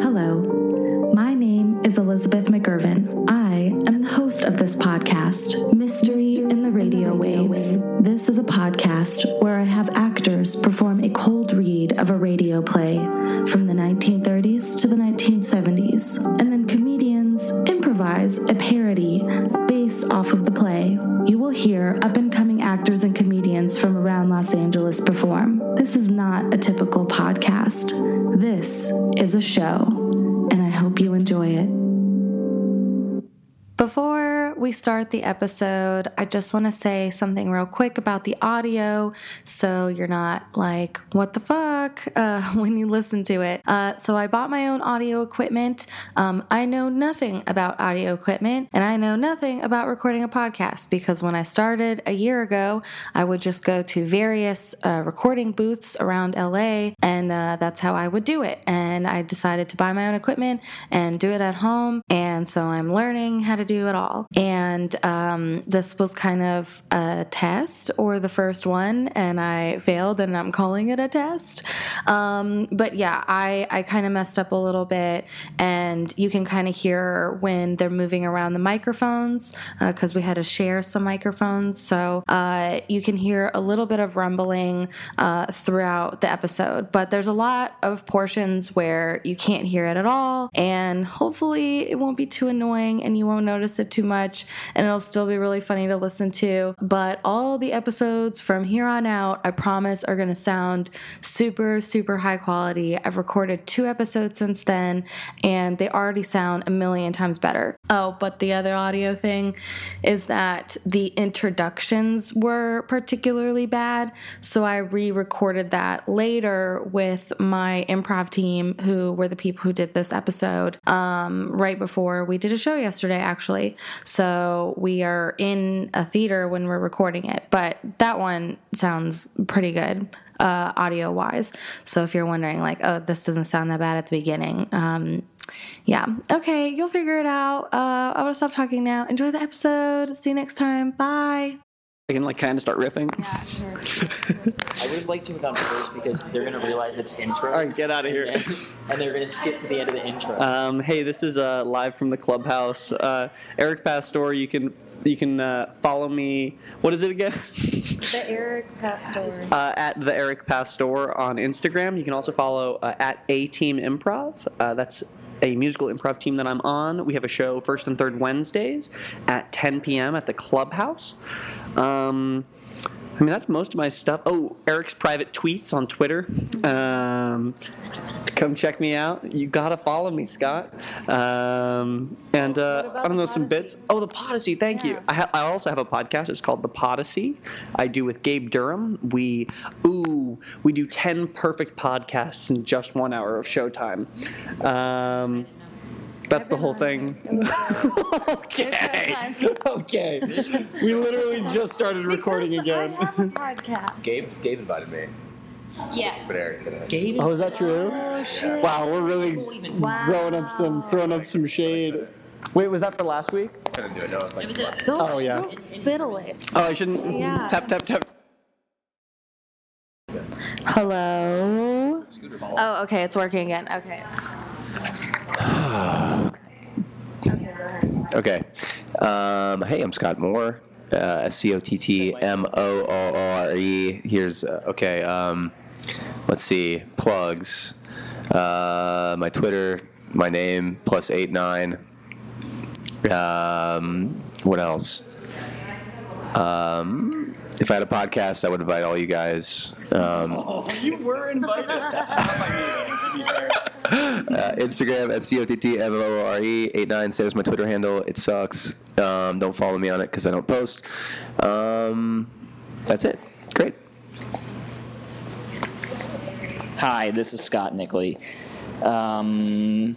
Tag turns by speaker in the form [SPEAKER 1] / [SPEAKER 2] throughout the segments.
[SPEAKER 1] Hello, my name is Elizabeth McIrvin. I am the host of this podcast, Mystery in the Radio Waves. This is a podcast where I have actors perform a cold read of a radio play from the 1930s to the 1970s, and then comedians improvise a parody based off of the play. You will hear up and coming actors and comedians from around Los Angeles perform. This is not a typical podcast. This is a show, and I hope you enjoy it. Before we start the episode, I just want to say something real quick about the audio so you're not like, what the fuck, uh, when you listen to it. Uh, so, I bought my own audio equipment. Um, I know nothing about audio equipment and I know nothing about recording a podcast because when I started a year ago, I would just go to various uh, recording booths around LA and uh, that's how I would do it. And I decided to buy my own equipment and do it at home. And so, I'm learning how to do at all. And um, this was kind of a test or the first one, and I failed, and I'm calling it a test. Um, but yeah, I, I kind of messed up a little bit, and you can kind of hear when they're moving around the microphones because uh, we had to share some microphones. So uh, you can hear a little bit of rumbling uh, throughout the episode, but there's a lot of portions where you can't hear it at all, and hopefully it won't be too annoying and you won't notice notice it too much and it'll still be really funny to listen to. But all the episodes from here on out, I promise, are going to sound super, super high quality. I've recorded two episodes since then and they already sound a million times better. Oh, but the other audio thing is that the introductions were particularly bad. So I re recorded that later with my improv team, who were the people who did this episode um, right before we did a show yesterday, actually actually. So we are in a theater when we're recording it, but that one sounds pretty good. Uh, audio wise. So if you're wondering, like, oh, this doesn't sound that bad at the beginning, um, yeah. Okay, you'll figure it out. Uh, I want to stop talking now. Enjoy the episode. See you next time. Bye.
[SPEAKER 2] I can like kind of start riffing.
[SPEAKER 3] Yeah, sure. I would like to have gone first because they're gonna realize it's intro.
[SPEAKER 2] All right, get out of here.
[SPEAKER 3] And, and, they're gonna skip to the end of the intro.
[SPEAKER 2] Um, hey, this is uh, live from the clubhouse. Uh, Eric Pastor, you can you can uh, follow me. What is it again?
[SPEAKER 1] The Eric Pastor.
[SPEAKER 2] Uh, at the Eric Pastor on Instagram. You can also follow uh, at A Team Improv. Uh, that's a musical improv team that I'm on. We have a show first and third Wednesdays at 10 p.m. at the Clubhouse. Um, I mean, that's most of my stuff. Oh, Eric's private tweets on Twitter. Um, come check me out. You gotta follow me, Scott. Um, and uh, I don't know some bits. Oh, the Podyssey. Thank yeah. you. I, ha- I also have a podcast. It's called the Podyssey. I do with Gabe Durham. We ooh, we do ten perfect podcasts in just one hour of showtime. Um, that's the whole thing. okay. Okay. We literally just started recording
[SPEAKER 1] Because
[SPEAKER 2] again.
[SPEAKER 1] I have a podcast.
[SPEAKER 4] Gabe, Gabe invited me,
[SPEAKER 3] yeah.
[SPEAKER 4] but Eric didn't.
[SPEAKER 3] Gabe.
[SPEAKER 2] Oh, is that true?
[SPEAKER 1] Oh shit.
[SPEAKER 2] Wow, we're really throwing up some throwing up some shade. Wait, was that for last week?
[SPEAKER 4] Couldn't do it. No, it's like
[SPEAKER 3] was it-
[SPEAKER 4] last-
[SPEAKER 1] Don't,
[SPEAKER 2] Oh, yeah.
[SPEAKER 1] don't fiddle it.
[SPEAKER 2] Oh, I shouldn't.
[SPEAKER 1] Yeah.
[SPEAKER 2] Tap tap tap.
[SPEAKER 1] Hello.
[SPEAKER 4] Scooter ball.
[SPEAKER 1] Oh, okay, it's working again. Okay. okay, go ahead.
[SPEAKER 4] Okay. Um, hey, I'm Scott Moore. Uh, S C O T T M O O R E. Here's uh, okay. Um, let's see. Plugs. Uh, my Twitter. My name plus eight nine. Um, what else? Um, if I had a podcast, I would invite all you guys. Um,
[SPEAKER 2] You were invited.
[SPEAKER 4] Uh, Instagram at C O T T M O O R E 89. Same as my Twitter handle. It sucks. Um, don't follow me on it because I don't post. Um, that's it. Great.
[SPEAKER 3] Hi, this is Scott Nickley. Um,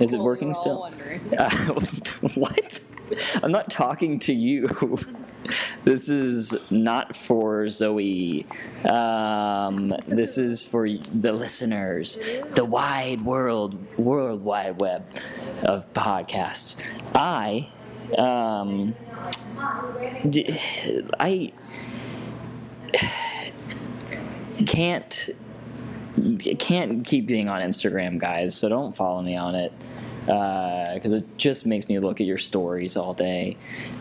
[SPEAKER 3] is it working still? Uh, what? I'm not talking to you. This is not for Zoe. Um, this is for the listeners, the wide world, world wide web of podcasts. I, um, can't can't keep being on Instagram, guys. So don't follow me on it because it just makes me look at your stories all day.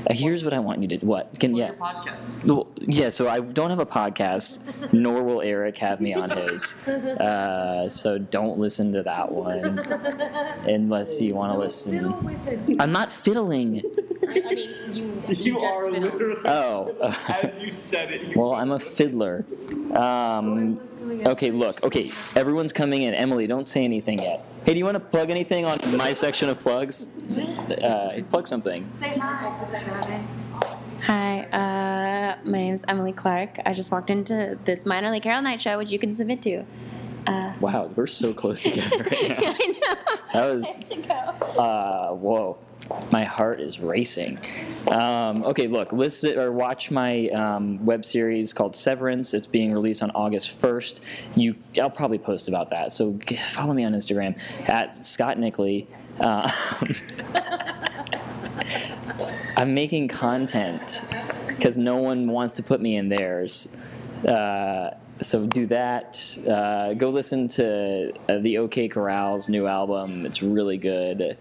[SPEAKER 3] Uh, here's what I want you to do. what can yeah
[SPEAKER 2] podcast.
[SPEAKER 3] well, yeah. So I don't have a podcast, nor will Eric have me on his. Uh, so don't listen to that one unless you want to listen. I'm not fiddling.
[SPEAKER 5] I mean, you, you,
[SPEAKER 2] You
[SPEAKER 5] just
[SPEAKER 2] are
[SPEAKER 5] fiddled.
[SPEAKER 2] literally
[SPEAKER 3] Oh.
[SPEAKER 2] as you said it. You
[SPEAKER 3] Well, I'm a fiddler. Um, okay, look. Okay, everyone's coming in. Emily, don't say anything yet. Hey, do you want to plug anything on my section of plugs? Uh, plug something.
[SPEAKER 5] Hi, uh, my name is Emily Clark. I just walked into this Minor League Carol Night show, which you can submit to.
[SPEAKER 3] Wow, we're so close together right now.
[SPEAKER 5] I know.
[SPEAKER 3] That was
[SPEAKER 5] to go.
[SPEAKER 3] uh, whoa. My heart is racing. Um, okay, look, listen or watch my um, web series called Severance. It's being released on August 1st. You, I'll probably post about that. So follow me on Instagram at Scott Nickley. Uh, I'm making content because no one wants to put me in theirs. Uh, so do that. Uh, go listen to uh, the OK Corral's new album. It's really good.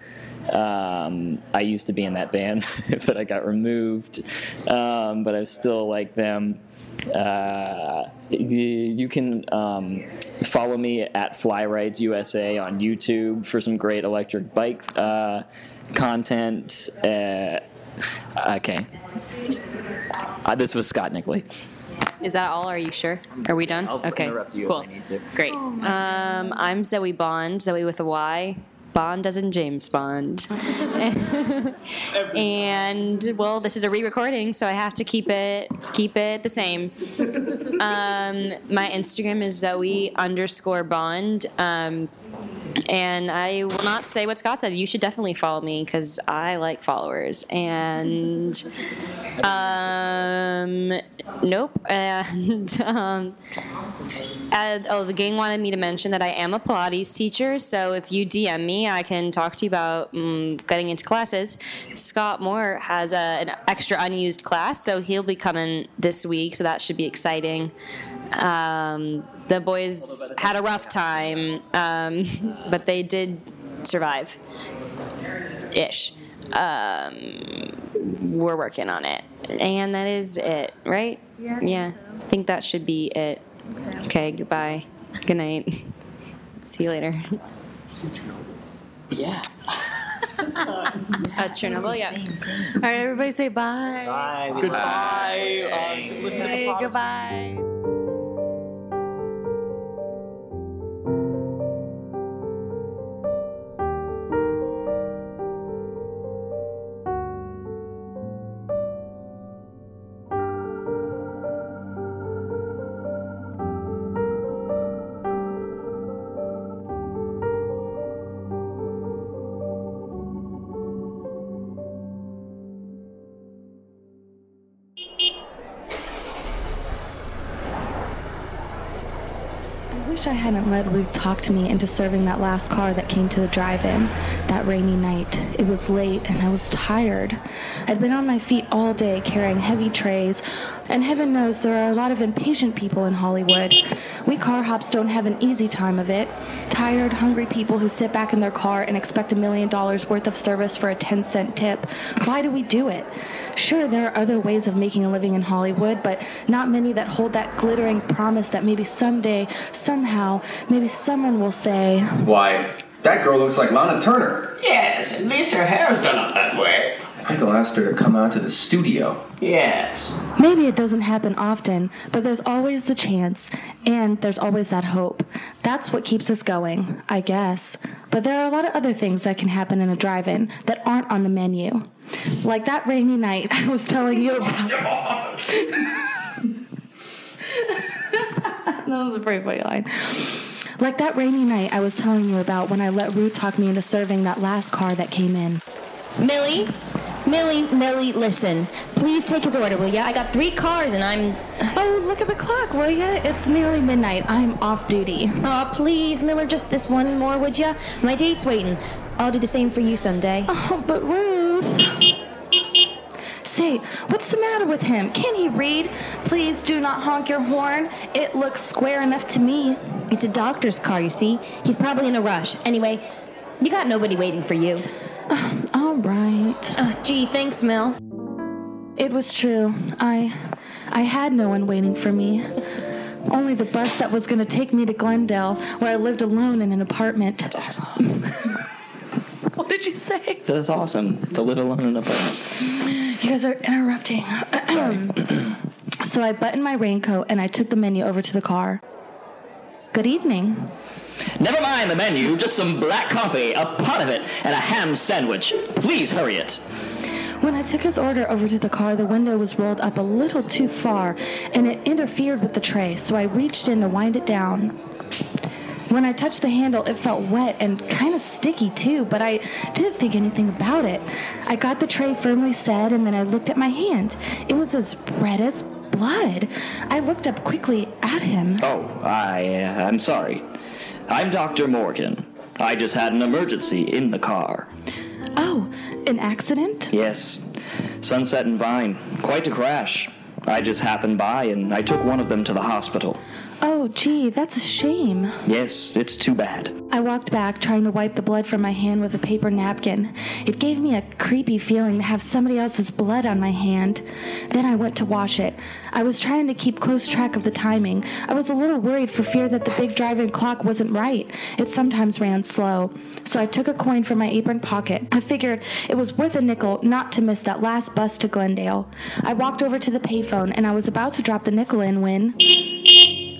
[SPEAKER 3] Um, I used to be in that band, but I got removed. Um, but I still like them. Uh, you can um, follow me at Flyrides USA on YouTube for some great electric bike uh, content. Uh, okay. Uh, this was Scott Nickley.
[SPEAKER 5] Is that all? Are you sure? Are we done?
[SPEAKER 3] I'll
[SPEAKER 5] okay.
[SPEAKER 3] interrupt you if
[SPEAKER 5] cool.
[SPEAKER 3] I need to.
[SPEAKER 5] Great. Um, I'm Zoe Bond, Zoe with a Y. Bond as in James Bond. and well, this is a re-recording, so I have to keep it keep it the same. Um, my Instagram is Zoe underscore Bond. Um, and I will not say what Scott said. You should definitely follow me because I like followers. And um, nope. And um, uh, oh, the gang wanted me to mention that I am a Pilates teacher. So if you DM me, I can talk to you about um, getting into classes. Scott Moore has a, an extra unused class, so he'll be coming this week. So that should be exciting. Um, the boys had a rough time, um, but they did survive ish. Um, we're working on it. And that is it, right?
[SPEAKER 1] Yeah.
[SPEAKER 5] Yeah. I think that should be it. Okay, goodbye. Good night. See you later.
[SPEAKER 3] Yeah.
[SPEAKER 5] Uh, Chernobyl, yeah.
[SPEAKER 1] All right, everybody say bye.
[SPEAKER 3] Bye.
[SPEAKER 2] Goodbye. Uh, listen to the
[SPEAKER 1] Hey, goodbye. Hadn't let Ruth talk to me into serving that last car that came to the drive-in that rainy night. It was late and I was tired. I'd been on my feet all day carrying heavy trays, and heaven knows there are a lot of impatient people in Hollywood. We car hops don't have an easy time of it. Tired, hungry people who sit back in their car and expect a million dollars worth of service for a 10 cent tip. Why do we do it? Sure, there are other ways of making a living in Hollywood, but not many that hold that glittering promise that maybe someday, somehow, maybe someone will say,
[SPEAKER 4] Why, that girl looks like Lana Turner.
[SPEAKER 6] Yes, at least her hair's done up that way.
[SPEAKER 4] Michael asked her to come out to the studio.
[SPEAKER 6] Yes.
[SPEAKER 1] Maybe it doesn't happen often, but there's always the chance, and there's always that hope. That's what keeps us going, I guess. But there are a lot of other things that can happen in a drive in that aren't on the menu. Like that rainy night I was telling you about. that was a pretty funny line. Like that rainy night I was telling you about when I let Ruth talk me into serving that last car that came in.
[SPEAKER 7] Millie, Millie, Millie, listen. Please take his order, will ya? I got three cars and I'm.
[SPEAKER 1] Oh, look at the clock, will ya? It's nearly midnight. I'm off duty.
[SPEAKER 7] Aw, please, Miller, just this one more, would ya? My date's waiting. I'll do the same for you someday.
[SPEAKER 1] Oh, but Ruth. Say, what's the matter with him? Can he read? Please do not honk your horn. It looks square enough to me.
[SPEAKER 5] It's a doctor's car, you see. He's probably in a rush. Anyway, you got nobody waiting for you.
[SPEAKER 1] All right.
[SPEAKER 5] Oh, gee, thanks, Mel.
[SPEAKER 1] It was true. I I had no one waiting for me. Only the bus that was going to take me to Glendale, where I lived alone in an apartment.
[SPEAKER 8] That's awesome.
[SPEAKER 1] What did you say?
[SPEAKER 8] That's awesome. To live alone in an apartment.
[SPEAKER 1] You guys are interrupting.
[SPEAKER 8] Sorry.
[SPEAKER 1] so I buttoned my raincoat and I took the menu over to the car. Good evening.
[SPEAKER 3] Never mind the menu, just some black coffee, a pot of it, and a ham sandwich. Please hurry it.
[SPEAKER 1] When I took his order over to the car, the window was rolled up a little too far and it interfered with the tray, so I reached in to wind it down. When I touched the handle, it felt wet and kind of sticky too, but I didn't think anything about it. I got the tray firmly set and then I looked at my hand. It was as red as blood. I looked up quickly at him.
[SPEAKER 3] Oh, I, uh, I'm sorry. I'm Dr. Morgan. I just had an emergency in the car.
[SPEAKER 1] Oh, an accident?
[SPEAKER 3] Yes, Sunset and Vine. Quite a crash. I just happened by and I took one of them to the hospital.
[SPEAKER 1] Oh, gee, that's a shame.
[SPEAKER 3] Yes, it's too bad.
[SPEAKER 1] I walked back, trying to wipe the blood from my hand with a paper napkin. It gave me a creepy feeling to have somebody else's blood on my hand. Then I went to wash it. I was trying to keep close track of the timing. I was a little worried for fear that the big driving clock wasn't right. It sometimes ran slow. So I took a coin from my apron pocket. I figured it was worth a nickel not to miss that last bus to Glendale. I walked over to the payphone and I was about to drop the nickel in when.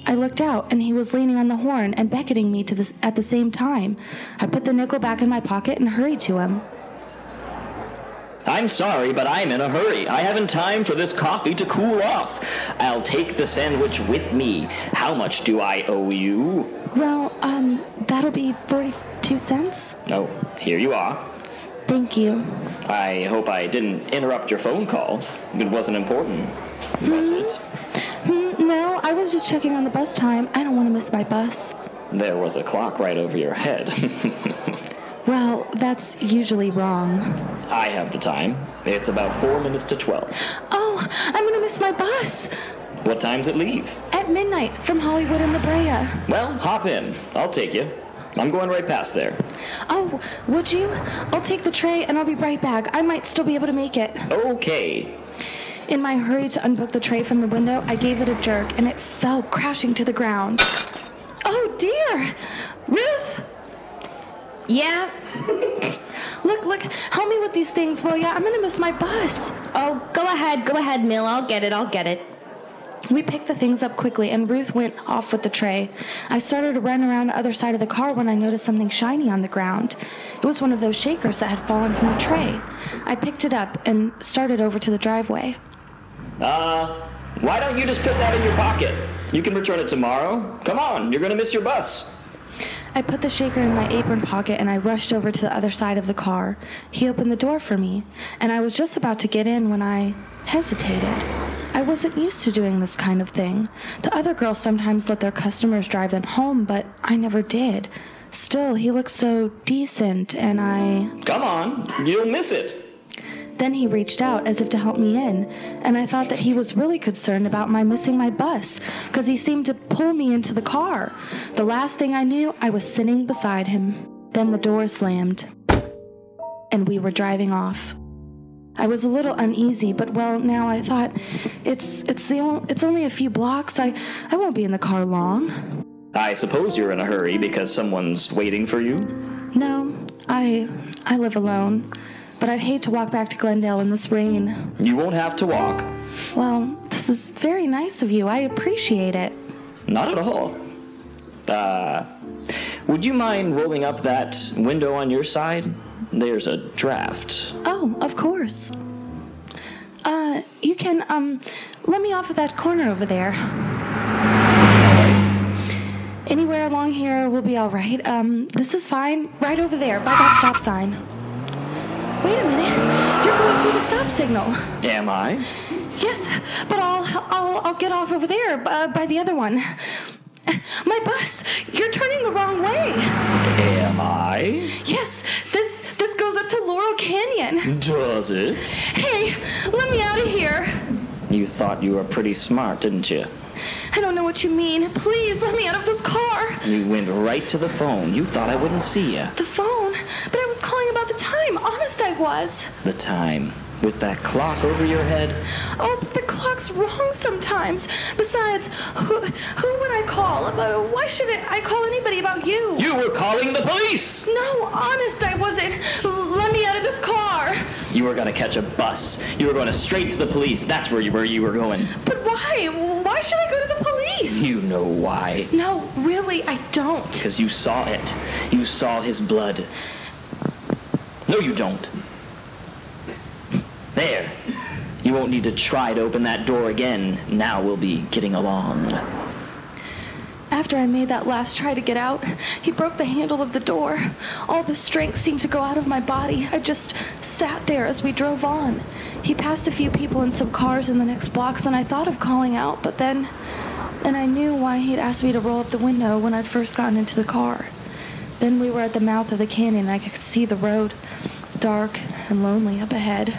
[SPEAKER 1] I looked out, and he was leaning on the horn and beckoning me to this at the same time. I put the nickel back in my pocket and hurried to him.
[SPEAKER 3] I'm sorry, but I'm in a hurry. I haven't time for this coffee to cool off. I'll take the sandwich with me. How much do I owe you?
[SPEAKER 1] Well, um, that'll be 42 cents.
[SPEAKER 3] Oh, here you are.
[SPEAKER 1] Thank you.
[SPEAKER 3] I hope I didn't interrupt your phone call. It wasn't important, was it?
[SPEAKER 1] Hmm, no, I was just checking on the bus time. I don't want to miss my bus.
[SPEAKER 3] There was a clock right over your head.
[SPEAKER 1] Well, that's usually wrong.
[SPEAKER 3] I have the time. It's about four minutes to twelve.
[SPEAKER 1] Oh, I'm going to miss my bus.
[SPEAKER 3] What time's it leave?
[SPEAKER 1] At midnight from Hollywood and La Brea.
[SPEAKER 3] Well, hop in. I'll take you. I'm going right past there.
[SPEAKER 1] Oh, would you? I'll take the tray and I'll be right back. I might still be able to make it.
[SPEAKER 3] Okay.
[SPEAKER 1] In my hurry to unbook the tray from the window, I gave it a jerk and it fell crashing to the ground. Oh dear! Ruth!
[SPEAKER 5] Yeah?
[SPEAKER 1] Look, look, help me with these things, will ya? I'm gonna miss my bus.
[SPEAKER 5] Oh, go ahead, go ahead, Mill. I'll get it, I'll get it.
[SPEAKER 1] We picked the things up quickly and Ruth went off with the tray. I started to run around the other side of the car when I noticed something shiny on the ground. It was one of those shakers that had fallen from the tray. I picked it up and started over to the driveway.
[SPEAKER 3] Uh, why don't you just put that in your pocket? You can return it tomorrow. Come on, you're gonna miss your bus.
[SPEAKER 1] I put the shaker in my apron pocket and I rushed over to the other side of the car. He opened the door for me, and I was just about to get in when I hesitated. I wasn't used to doing this kind of thing. The other girls sometimes let their customers drive them home, but I never did. Still, he looked so decent, and I.
[SPEAKER 3] Come on, you'll miss it.
[SPEAKER 1] Then he reached out as if to help me in, and I thought that he was really concerned about my missing my bus, because he seemed to pull me into the car. The last thing I knew, I was sitting beside him. Then the door slammed, and we were driving off. I was a little uneasy, but well, now I thought, it's it's the o- it's only a few blocks. I I won't be in the car long.
[SPEAKER 3] I suppose you're in a hurry because someone's waiting for you.
[SPEAKER 1] No, I I live alone, but I'd hate to walk back to Glendale in this rain.
[SPEAKER 3] You won't have to walk.
[SPEAKER 1] Well, this is very nice of you. I appreciate it.
[SPEAKER 3] Not at all. Uh, would you mind rolling up that window on your side? There's a draft.
[SPEAKER 1] Oh, of course. Uh, you can, um, let me off at that corner over there. Anywhere along here will be all right. Um, this is fine. Right over there, by that stop sign. Wait a minute. You're going through the stop signal.
[SPEAKER 3] Am I?
[SPEAKER 1] Yes, but I'll, I'll, I'll get off over there uh, by the other one. My bus. You're turning the wrong way.
[SPEAKER 3] Am I?
[SPEAKER 1] Yes, this, this goes up to Laurel Canyon.
[SPEAKER 3] Does it?
[SPEAKER 1] Hey, let me out of here.
[SPEAKER 3] You thought you were pretty smart, didn't you?
[SPEAKER 1] I don't know what you mean. Please let me out of this car.
[SPEAKER 3] You went right to the phone. You thought I wouldn't see you.
[SPEAKER 1] The phone? But I was calling about the time. Honest, I was.
[SPEAKER 3] The time. With that clock over your head.
[SPEAKER 1] Oh, but the clock's wrong sometimes. Besides, who, who would I call? Uh, Why shouldn't I call anybody about you?
[SPEAKER 3] You were calling the police!
[SPEAKER 1] No, honest, I wasn't. Let me out of this car.
[SPEAKER 3] You were gonna catch a bus. You were going straight to the police. That's where you, where you were going.
[SPEAKER 1] But why? Why should I go to the police?
[SPEAKER 3] You know why.
[SPEAKER 1] No, really, I don't.
[SPEAKER 3] Because you saw it. You saw his blood. No, you don't. There. You won't need to try to open that door again. Now we'll be getting along.
[SPEAKER 1] After I made that last try to get out, he broke the handle of the door. All the strength seemed to go out of my body. I just sat there as we drove on. He passed a few people in some cars in the next blocks, and I thought of calling out, but then. And I knew why he'd asked me to roll up the window when I'd first gotten into the car. Then we were at the mouth of the canyon, and I could see the road, dark and lonely up ahead.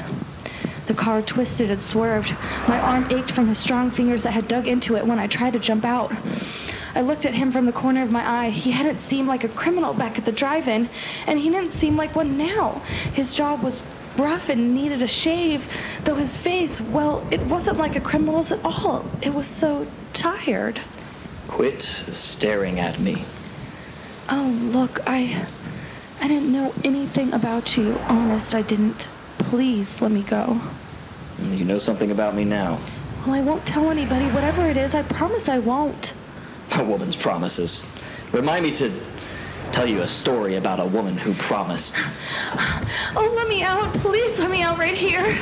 [SPEAKER 1] The car twisted and swerved. My arm ached from his strong fingers that had dug into it when I tried to jump out. I looked at him from the corner of my eye. He hadn't seemed like a criminal back at the drive in, and he didn't seem like one now. His jaw was rough and needed a shave, though his face, well, it wasn't like a criminal's at all. It was so tired.
[SPEAKER 3] Quit staring at me.
[SPEAKER 1] Oh, look, I. I didn't know anything about you. Honest, I didn't. Please let me go.
[SPEAKER 3] You know something about me now.
[SPEAKER 1] Well, I won't tell anybody. Whatever it is, I promise I won't.
[SPEAKER 3] A woman's promises. Remind me to tell you a story about a woman who promised.
[SPEAKER 1] Oh, let me out. Please let me out right here.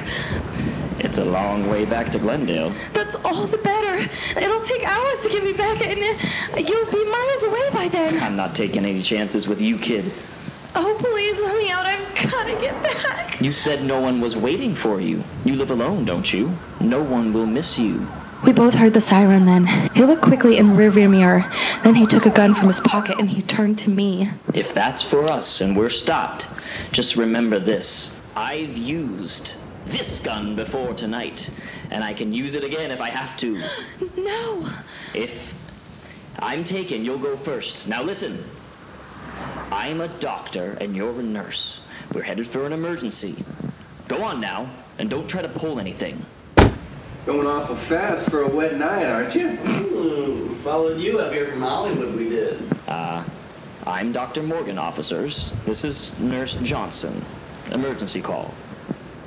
[SPEAKER 3] It's a long way back to Glendale.
[SPEAKER 1] That's all the better. It'll take hours to get me back, and you'll be miles away by then.
[SPEAKER 3] I'm not taking any chances with you, kid.
[SPEAKER 1] Oh, please let me out. I've got to get back.
[SPEAKER 3] You said no one was waiting for you. You live alone, don't you? No one will miss you.
[SPEAKER 1] We both heard the siren then. He looked quickly in the rearview mirror. Then he took a gun from his pocket and he turned to me.
[SPEAKER 3] If that's for us and we're stopped, just remember this. I've used this gun before tonight, and I can use it again if I have to.
[SPEAKER 1] No.
[SPEAKER 3] If I'm taken, you'll go first. Now listen. I'm a doctor and you're a nurse. We're headed for an emergency. Go on now, and don't try to pull anything.
[SPEAKER 4] Going awful fast for a wet night, aren't you?
[SPEAKER 2] Hmm, followed you up here from Hollywood, we did.
[SPEAKER 3] Uh, I'm Dr. Morgan, officers. This is Nurse Johnson. Emergency call.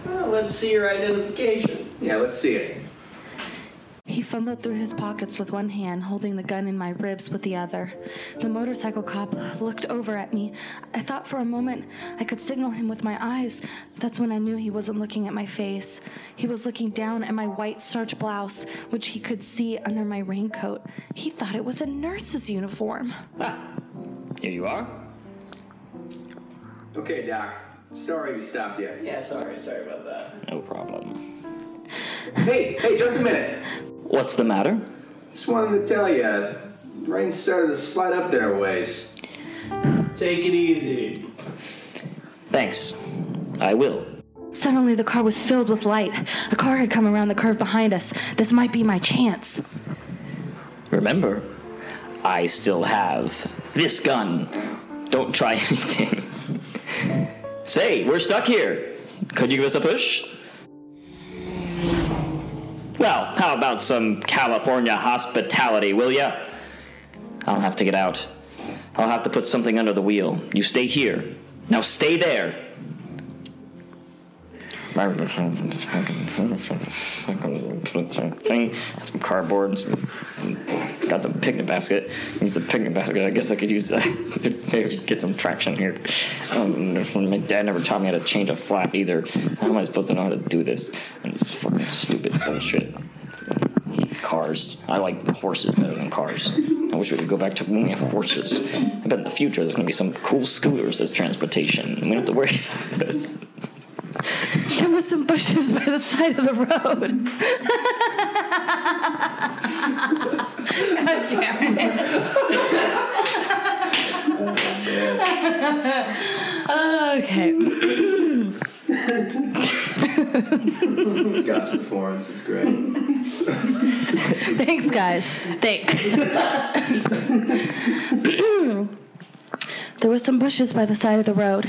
[SPEAKER 2] Well, let's see your identification.
[SPEAKER 4] Yeah, let's see it.
[SPEAKER 1] He fumbled through his pockets with one hand, holding the gun in my ribs with the other. The motorcycle cop looked over at me. I thought for a moment I could signal him with my eyes. That's when I knew he wasn't looking at my face. He was looking down at my white starch blouse, which he could see under my raincoat. He thought it was a nurse's uniform.
[SPEAKER 3] Ah, Here you are.
[SPEAKER 4] Okay, Doc. Sorry we stopped you.
[SPEAKER 2] Yeah, sorry, sorry about that.
[SPEAKER 3] No problem.
[SPEAKER 4] Hey, hey, just a minute.
[SPEAKER 3] What's the matter?
[SPEAKER 4] Just wanted to tell you, rain started to slide up there a ways.
[SPEAKER 2] Take it easy.
[SPEAKER 3] Thanks. I will.
[SPEAKER 1] Suddenly, the car was filled with light. A car had come around the curve behind us. This might be my chance.
[SPEAKER 3] Remember, I still have this gun. Don't try anything. Say, we're stuck here. Could you give us a push? Well, how about some California hospitality, will ya? I'll have to get out. I'll have to put something under the wheel. You stay here. Now stay there. Thing, some cardboard, got some picnic basket. Use a picnic basket. I guess I could use that. Maybe get some traction here. Um, my dad never taught me how to change a flap either. How am I supposed to know how to do this? And it's fucking stupid bullshit. Cars. I like horses better than cars. I wish we could go back to when we have horses. I bet in the future there's gonna be some cool scooters as transportation. We don't have to worry about this.
[SPEAKER 1] There was some bushes by the side of the road. God damn it. okay.
[SPEAKER 4] Scott's performance is great.
[SPEAKER 1] Thanks, guys. Thanks. There were some bushes by the side of the road.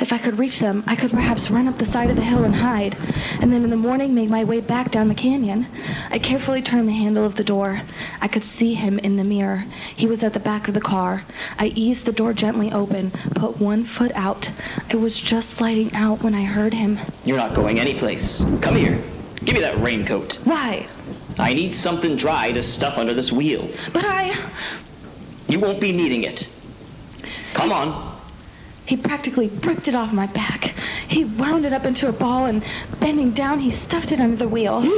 [SPEAKER 1] If I could reach them, I could perhaps run up the side of the hill and hide, and then in the morning make my way back down the canyon. I carefully turned the handle of the door. I could see him in the mirror. He was at the back of the car. I eased the door gently open, put one foot out. I was just sliding out when I heard him.
[SPEAKER 3] You're not going anyplace. Come here. Give me that raincoat.
[SPEAKER 1] Why?
[SPEAKER 3] I need something dry to stuff under this wheel.
[SPEAKER 1] But I.
[SPEAKER 3] You won't be needing it. Come on.
[SPEAKER 1] He practically ripped it off my back. He wound it up into a ball and, bending down, he stuffed it under the wheel.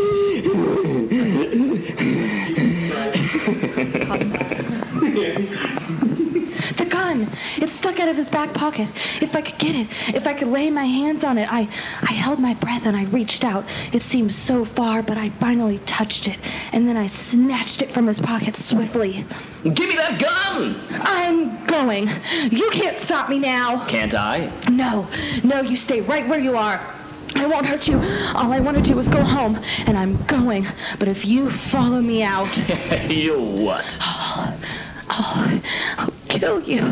[SPEAKER 1] the gun! It stuck out of his back pocket. If I could get it, if I could lay my hands on it, I, I held my breath and I reached out. It seemed so far, but I finally touched it, and then I snatched it from his pocket swiftly.
[SPEAKER 3] Give me that gun!
[SPEAKER 1] I'm going. You can't stop me now.
[SPEAKER 3] Can't I?
[SPEAKER 1] No, no, you stay right where you are. I won't hurt you. All I want to do is go home, and I'm going. But if you follow me out,
[SPEAKER 3] you what?
[SPEAKER 1] I'll, I'll kill you.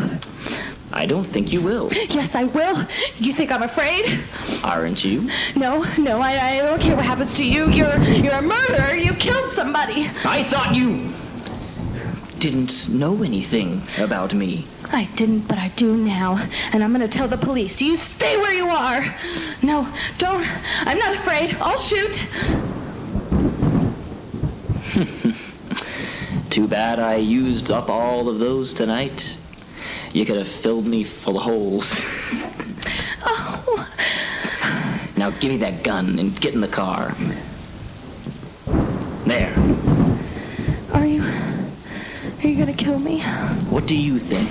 [SPEAKER 3] I don't think you will.
[SPEAKER 1] Yes, I will. You think I'm afraid?
[SPEAKER 3] Aren't you?
[SPEAKER 1] No, no, I, I don't care what happens to you. You're you're a murderer. You killed somebody.
[SPEAKER 3] I thought you didn't know anything about me.
[SPEAKER 1] I didn't, but I do now. And I'm gonna tell the police. You stay where you are. No, don't. I'm not afraid. I'll shoot.
[SPEAKER 3] Too bad I used up all of those tonight. You could have filled me full of holes.
[SPEAKER 1] Oh,
[SPEAKER 3] now give me that gun and get in the car. There.
[SPEAKER 1] are you. Are you gonna kill me?
[SPEAKER 3] What do you think?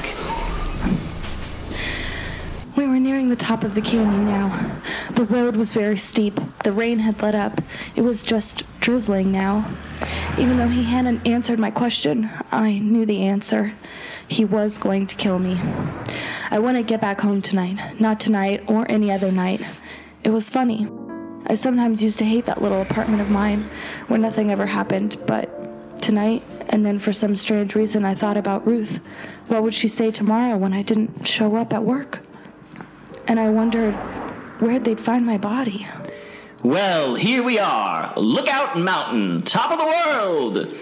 [SPEAKER 1] We were nearing the top of the canyon now. The road was very steep. The rain had let up. It was just drizzling now. Even though he hadn't answered my question, I knew the answer. He was going to kill me. I want to get back home tonight. Not tonight or any other night. It was funny. I sometimes used to hate that little apartment of mine where nothing ever happened, but tonight, and then for some strange reason, I thought about Ruth. What would she say tomorrow when I didn't show up at work? And I wondered where they'd find my body.
[SPEAKER 3] Well, here we are. Lookout Mountain, top of the world.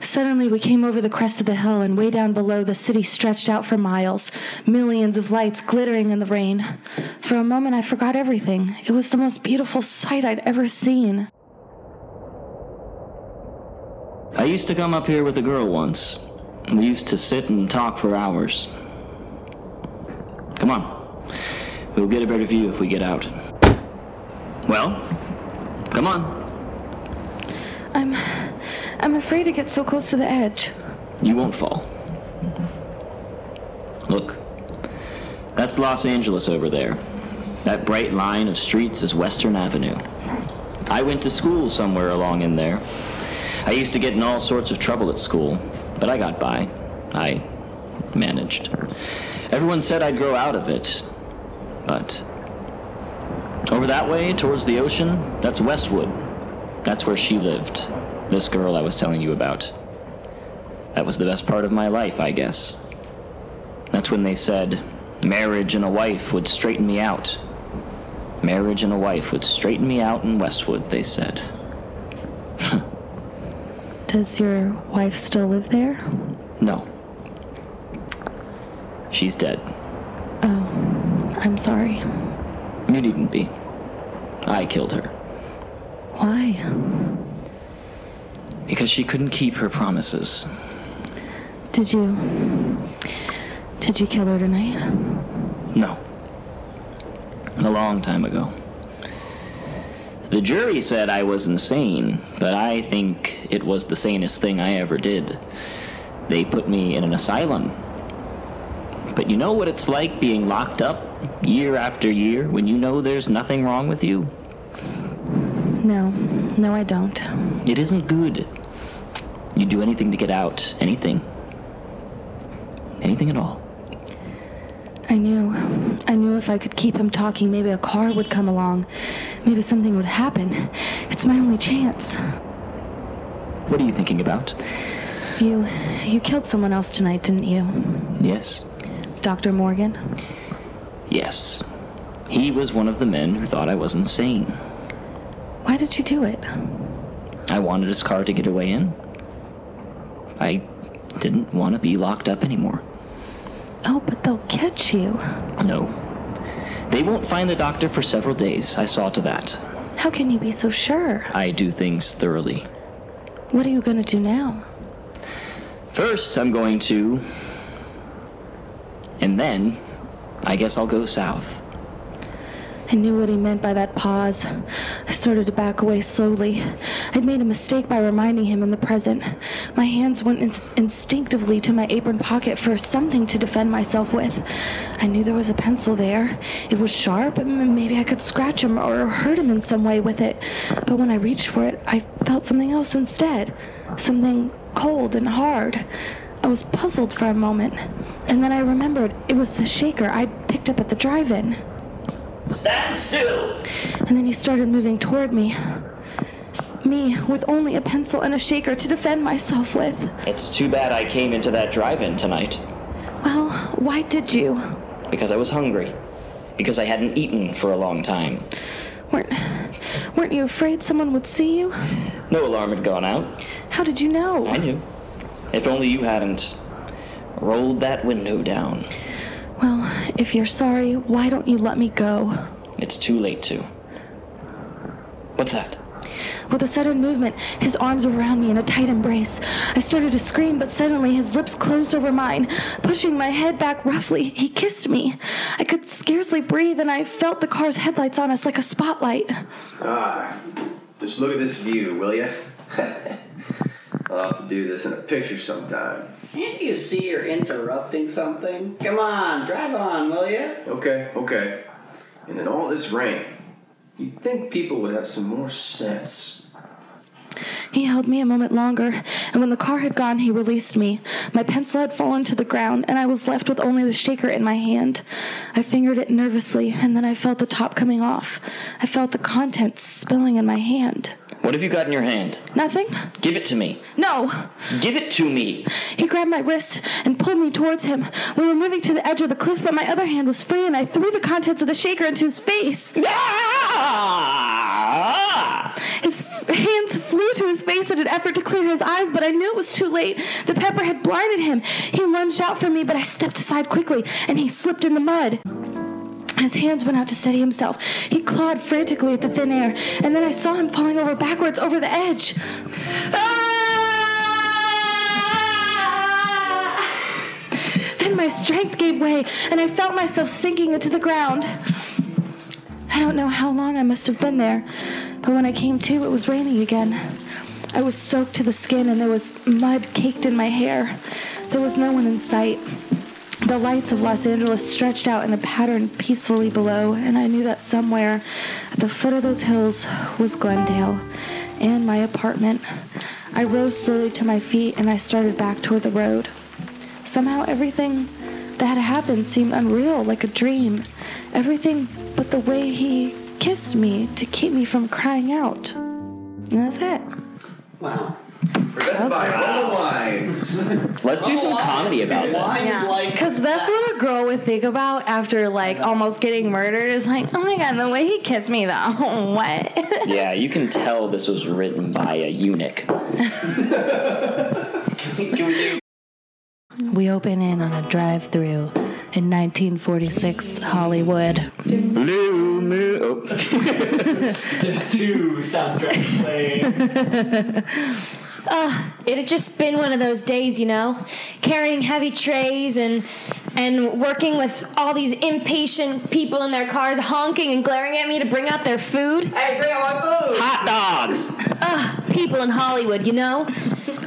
[SPEAKER 1] Suddenly, we came over the crest of the hill, and way down below, the city stretched out for miles, millions of lights glittering in the rain. For a moment, I forgot everything. It was the most beautiful sight I'd ever seen.
[SPEAKER 3] I used to come up here with a girl once. We used to sit and talk for hours. Come on. We'll get a better view if we get out. Well, come on.
[SPEAKER 1] I'm. I'm afraid to get so close to the edge.
[SPEAKER 3] You won't fall. Look. That's Los Angeles over there. That bright line of streets is Western Avenue. I went to school somewhere along in there. I used to get in all sorts of trouble at school, but I got by. I managed. Everyone said I'd grow out of it, but over that way towards the ocean, that's Westwood. That's where she lived. This girl I was telling you about. That was the best part of my life, I guess. That's when they said marriage and a wife would straighten me out. Marriage and a wife would straighten me out in Westwood, they said.
[SPEAKER 1] Does your wife still live there?
[SPEAKER 3] No. She's dead.
[SPEAKER 1] Oh, I'm sorry.
[SPEAKER 3] You needn't be. I killed her.
[SPEAKER 1] Why?
[SPEAKER 3] Because she couldn't keep her promises.
[SPEAKER 1] Did you. Did you kill her tonight?
[SPEAKER 3] No. A long time ago. The jury said I was insane, but I think it was the sanest thing I ever did. They put me in an asylum. But you know what it's like being locked up year after year when you know there's nothing wrong with you?
[SPEAKER 1] No, no, I don't.
[SPEAKER 3] It isn't good. You'd do anything to get out. Anything. Anything at all.
[SPEAKER 1] I knew. I knew if I could keep him talking, maybe a car would come along. Maybe something would happen. It's my only chance.
[SPEAKER 3] What are you thinking about?
[SPEAKER 1] You you killed someone else tonight, didn't you?
[SPEAKER 3] Yes.
[SPEAKER 1] Dr. Morgan?
[SPEAKER 3] Yes. He was one of the men who thought I was insane.
[SPEAKER 1] Why did you do it?
[SPEAKER 3] I wanted his car to get away in. I didn't want to be locked up anymore.
[SPEAKER 1] Oh, but they'll catch you.
[SPEAKER 3] No. They won't find the doctor for several days. I saw to that.
[SPEAKER 1] How can you be so sure?
[SPEAKER 3] I do things thoroughly.
[SPEAKER 1] What are you going to do now?
[SPEAKER 3] First, I'm going to. And then, I guess I'll go south.
[SPEAKER 1] I knew what he meant by that pause. I started to back away slowly. I'd made a mistake by reminding him in the present. My hands went in- instinctively to my apron pocket for something to defend myself with. I knew there was a pencil there. It was sharp, and maybe I could scratch him or hurt him in some way with it. But when I reached for it, I felt something else instead. Something cold and hard. I was puzzled for a moment, and then I remembered it was the shaker I picked up at the drive in.
[SPEAKER 9] Stand still.
[SPEAKER 1] And then he started moving toward me. Me, with only a pencil and a shaker to defend myself with.
[SPEAKER 3] It's too bad I came into that drive in tonight.
[SPEAKER 1] Well, why did you?
[SPEAKER 3] Because I was hungry. Because I hadn't eaten for a long time.
[SPEAKER 1] Weren't, weren't you afraid someone would see you?
[SPEAKER 3] No alarm had gone out.
[SPEAKER 1] How did you know?
[SPEAKER 3] I knew. If only you hadn't rolled that window down.
[SPEAKER 1] Well, if you're sorry, why don't you let me go?
[SPEAKER 3] It's too late to. What's that?
[SPEAKER 1] With a sudden movement, his arms were around me in a tight embrace. I started to scream, but suddenly his lips closed over mine. Pushing my head back roughly, he kissed me. I could scarcely breathe, and I felt the car's headlights on us like a spotlight.
[SPEAKER 4] Ah, just look at this view, will ya? I'll have to do this in a picture sometime.
[SPEAKER 9] Can't you see you're interrupting something? Come on, drive on, will you?
[SPEAKER 4] Okay, okay. And in all this rain, you'd think people would have some more sense.
[SPEAKER 1] He held me a moment longer, and when the car had gone, he released me. My pencil had fallen to the ground, and I was left with only the shaker in my hand. I fingered it nervously, and then I felt the top coming off. I felt the contents spilling in my hand.
[SPEAKER 3] What have you got in your hand?
[SPEAKER 1] Nothing?
[SPEAKER 3] Give it to me.
[SPEAKER 1] No!
[SPEAKER 3] Give it to me.
[SPEAKER 1] He grabbed my wrist and pulled me towards him. We were moving to the edge of the cliff, but my other hand was free, and I threw the contents of the shaker into his face.
[SPEAKER 3] Ah!
[SPEAKER 1] His hands flew to his face in an effort to clear his eyes, but I knew it was too late. The pepper had blinded him. He lunged out for me, but I stepped aside quickly, and he slipped in the mud. His hands went out to steady himself. He clawed frantically at the thin air, and then I saw him falling over backwards over the edge. Ah! Then my strength gave way, and I felt myself sinking into the ground. I don't know how long I must have been there, but when I came to, it was raining again. I was soaked to the skin, and there was mud caked in my hair. There was no one in sight. The lights of Los Angeles stretched out in a pattern peacefully below, and I knew that somewhere at the foot of those hills was Glendale and my apartment. I rose slowly to my feet and I started back toward the road. Somehow everything that had happened seemed unreal, like a dream. Everything but the way he kissed me to keep me from crying out. And that's it.
[SPEAKER 9] Wow.
[SPEAKER 4] Presented by Roll Wines.
[SPEAKER 3] Let's do some comedy about this.
[SPEAKER 9] Wines like
[SPEAKER 1] Because that's what a girl would think about after like almost getting murdered. Is like, oh my god, the way he kissed me though. what?
[SPEAKER 3] Yeah, you can tell this was written by a eunuch.
[SPEAKER 1] we open in on a drive-through in 1946 Hollywood.
[SPEAKER 3] Blue moon. Oh.
[SPEAKER 9] there's two soundtracks playing.
[SPEAKER 5] Ugh it had just been one of those days, you know, carrying heavy trays and and working with all these impatient people in their cars, honking and glaring at me to bring out their food.
[SPEAKER 9] Hey, bring out my food!
[SPEAKER 3] Hot dogs!
[SPEAKER 5] Ugh, people in Hollywood, you know.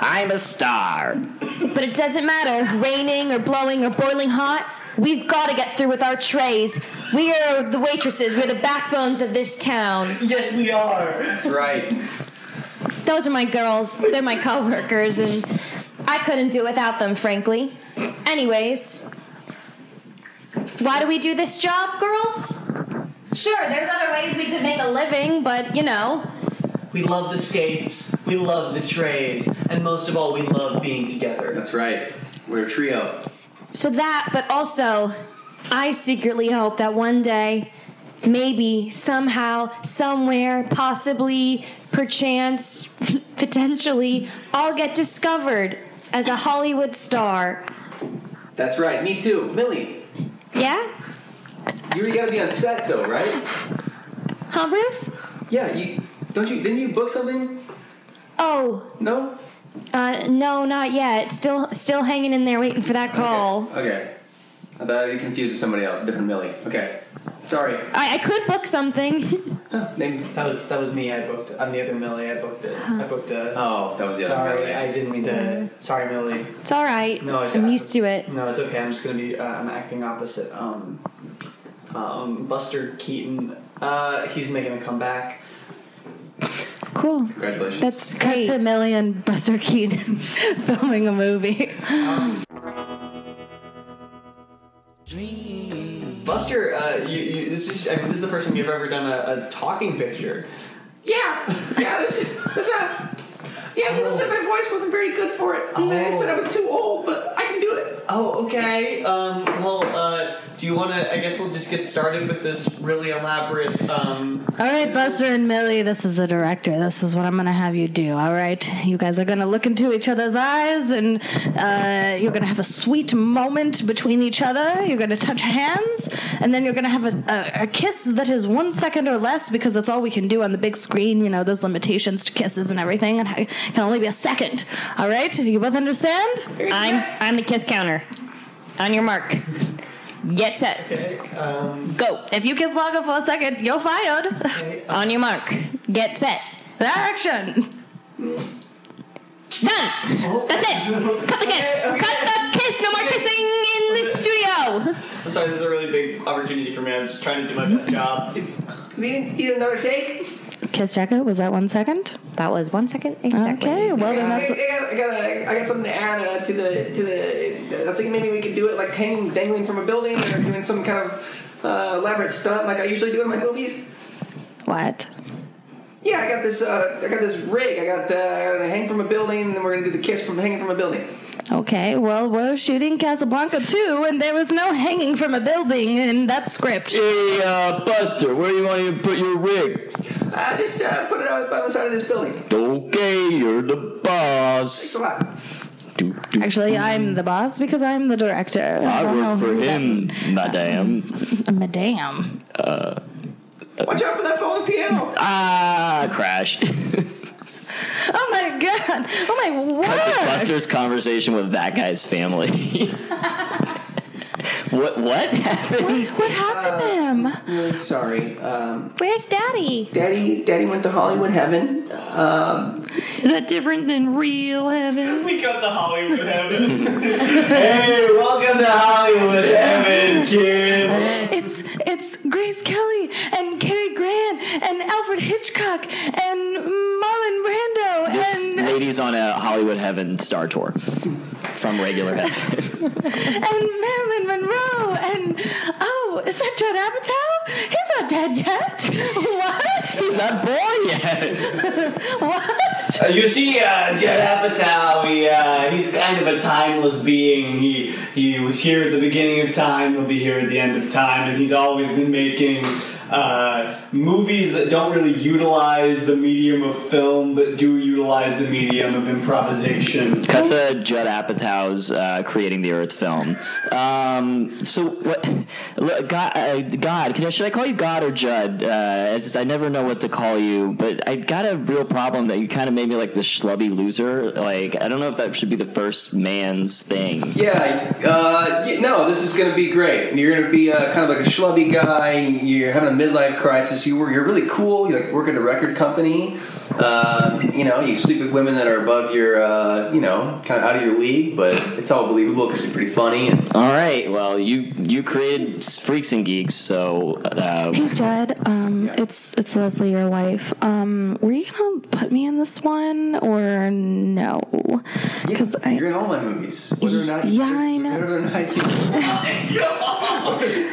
[SPEAKER 3] I'm a star.
[SPEAKER 5] But it doesn't matter, raining or blowing or boiling hot. We've got to get through with our trays. We are the waitresses. We're the backbones of this town.
[SPEAKER 9] Yes, we are.
[SPEAKER 4] That's right.
[SPEAKER 5] Those are my girls. They're my coworkers, and I couldn't do without them, frankly. Anyways, why do we do this job, girls? Sure, there's other ways we could make make a living, but you know.
[SPEAKER 2] We love the skates, we love the trays, and most of all, we love being together.
[SPEAKER 10] That's right. We're a trio.
[SPEAKER 5] So that, but also, I secretly hope that one day, maybe, somehow, somewhere, possibly, perchance, potentially, I'll get discovered as a Hollywood star.
[SPEAKER 10] That's right. Me too. Millie,
[SPEAKER 5] Yeah?
[SPEAKER 10] you gotta be on set though, right?
[SPEAKER 5] Huh, Ruth?
[SPEAKER 10] Yeah. You don't you? Didn't you book something?
[SPEAKER 5] Oh,
[SPEAKER 10] No.
[SPEAKER 5] uh, no, not yet. Still, still hanging in there, waiting for that call.
[SPEAKER 10] Okay. okay. I thought you confused with somebody else, a different Millie. Okay. Sorry.
[SPEAKER 5] I, I could book something.
[SPEAKER 2] That was that was me. I booked. I'm the other Millie. I booked it. I booked a.
[SPEAKER 10] Oh, that was the other
[SPEAKER 2] sorry,
[SPEAKER 10] Millie.
[SPEAKER 2] I didn't mean to. Sorry, Millie.
[SPEAKER 5] it's all right.
[SPEAKER 2] No, it's
[SPEAKER 5] I'm used to it.
[SPEAKER 2] No, it's okay. I'm just gonna be. Uh, I'm acting opposite. Um, um, Buster Keaton. Uh, he's making a comeback.
[SPEAKER 5] Cool.
[SPEAKER 10] Congratulations.
[SPEAKER 5] That's
[SPEAKER 1] Cut
[SPEAKER 5] great.
[SPEAKER 1] to Millie and Buster Keaton filming a movie.
[SPEAKER 2] Buster, uh, you, you, this is I mean, this is the first time you've ever done a, a talking picture.
[SPEAKER 4] Yeah, yeah, this, this, uh, yeah, they said my voice wasn't very good for it. They said I was too old, but can do it.
[SPEAKER 2] Oh, okay. Um, well, uh, do you want to? I guess we'll just get started with this really elaborate. Um,
[SPEAKER 1] All right, Buster and Millie, this is the director. This is what I'm going to have you do, all right? You guys are going to look into each other's eyes and uh, you're going to have a sweet moment between each other. You're going to touch hands and then you're going to have a, a, a kiss that is one second or less because that's all we can do on the big screen. You know, there's limitations to kisses and everything, and it can only be a second, all right? Do you both understand?
[SPEAKER 5] I'm I'm the kiss counter. On your mark. Get set.
[SPEAKER 2] okay. Um,
[SPEAKER 5] Go.
[SPEAKER 1] If you kiss longer for a second, you're fired.
[SPEAKER 5] On your mark. Get set.
[SPEAKER 1] Action.
[SPEAKER 5] Done. That's it. Cut the kiss. Cut the kiss. No more kissing in the studio.
[SPEAKER 2] I'm sorry. This is a really big opportunity for me. I'm just trying to do my best job.
[SPEAKER 4] We didn't need another take.
[SPEAKER 1] Kiss checker, was that one second?
[SPEAKER 5] That was one second exactly.
[SPEAKER 1] Okay, well then
[SPEAKER 4] I,
[SPEAKER 1] that's.
[SPEAKER 4] I, got, I, got, I got something to add uh, to the to the. I was thinking maybe we could do it like hanging, dangling from a building, or doing some kind of uh, elaborate stunt like I usually do in my movies.
[SPEAKER 1] What?
[SPEAKER 4] Yeah, I got this. Uh, I got this rig. I got uh, I gotta hang from a building, and then we're gonna do the kiss from hanging from a building.
[SPEAKER 1] Okay, well, we're shooting Casablanca too, and there was no hanging from a building in that script.
[SPEAKER 3] Hey, uh, Buster, where do you want to put your rig?
[SPEAKER 4] I just uh, put it out by the side of this building.
[SPEAKER 3] Okay, you're the boss.
[SPEAKER 4] Thanks
[SPEAKER 3] boss.
[SPEAKER 4] a lot.
[SPEAKER 3] Do, do.
[SPEAKER 1] Actually, I'm the boss because I'm the director.
[SPEAKER 3] I
[SPEAKER 1] don't
[SPEAKER 3] work for
[SPEAKER 1] who that-
[SPEAKER 3] him, madame.
[SPEAKER 1] Madame.
[SPEAKER 4] Watch out for that falling piano.
[SPEAKER 3] Ah, crashed.
[SPEAKER 1] Oh my god! Oh my
[SPEAKER 3] Cut to! Buster's conversation with that guy's family. what what happened?
[SPEAKER 1] What happened to him?
[SPEAKER 4] Really sorry. Um,
[SPEAKER 5] Where's Daddy?
[SPEAKER 4] Daddy, Daddy went to Hollywood Heaven. Um,
[SPEAKER 5] Is that different than real heaven?
[SPEAKER 2] We got to Hollywood Heaven. hey, welcome to Hollywood Heaven, kid.
[SPEAKER 1] It's it's Grace Kelly and Cary Grant and Alfred Hitchcock and Marlon Brando
[SPEAKER 3] This
[SPEAKER 1] and
[SPEAKER 3] lady's on a Hollywood Heaven star tour from regular Heaven.
[SPEAKER 1] and Marilyn Monroe and oh, is that Judd Apatow? He's not dead yet. What?
[SPEAKER 3] He's not born yet.
[SPEAKER 1] What?
[SPEAKER 2] Uh, you see, uh, Judd Apatow, he, uh, he's kind of a timeless being. He he was here at the beginning of time. He'll be here at the end of time, and he's always been making uh, movies that don't really utilize the medium of film, but do utilize the medium of improvisation.
[SPEAKER 3] Cut to Judd Apatow's uh, creating the Earth film. Um, so what? God, uh, God, I, should I call you God or Judd? Uh, I never know what to call you, but I got a real problem that you kind of made me like the schlubby loser. Like I don't know if that should be the first man's thing.
[SPEAKER 10] Yeah, uh, yeah, no, this is going to be great. You're going to be uh, kind of like a schlubby guy. You're having a midlife crisis. You were, you're really cool. You like work at a record company. Uh, you know, you sleep with women that are above your, uh, you know, kind of out of your league. But it's all believable because you're pretty funny. And
[SPEAKER 3] All right, well you you created Freaks and Geeks, so uh,
[SPEAKER 1] Hey Judd, um, it's it's Leslie, your wife. Um, were you gonna put me in this one or no? Because I
[SPEAKER 4] You're in all my movies. Whether or not
[SPEAKER 1] yeah, I know.
[SPEAKER 4] Whether or not you.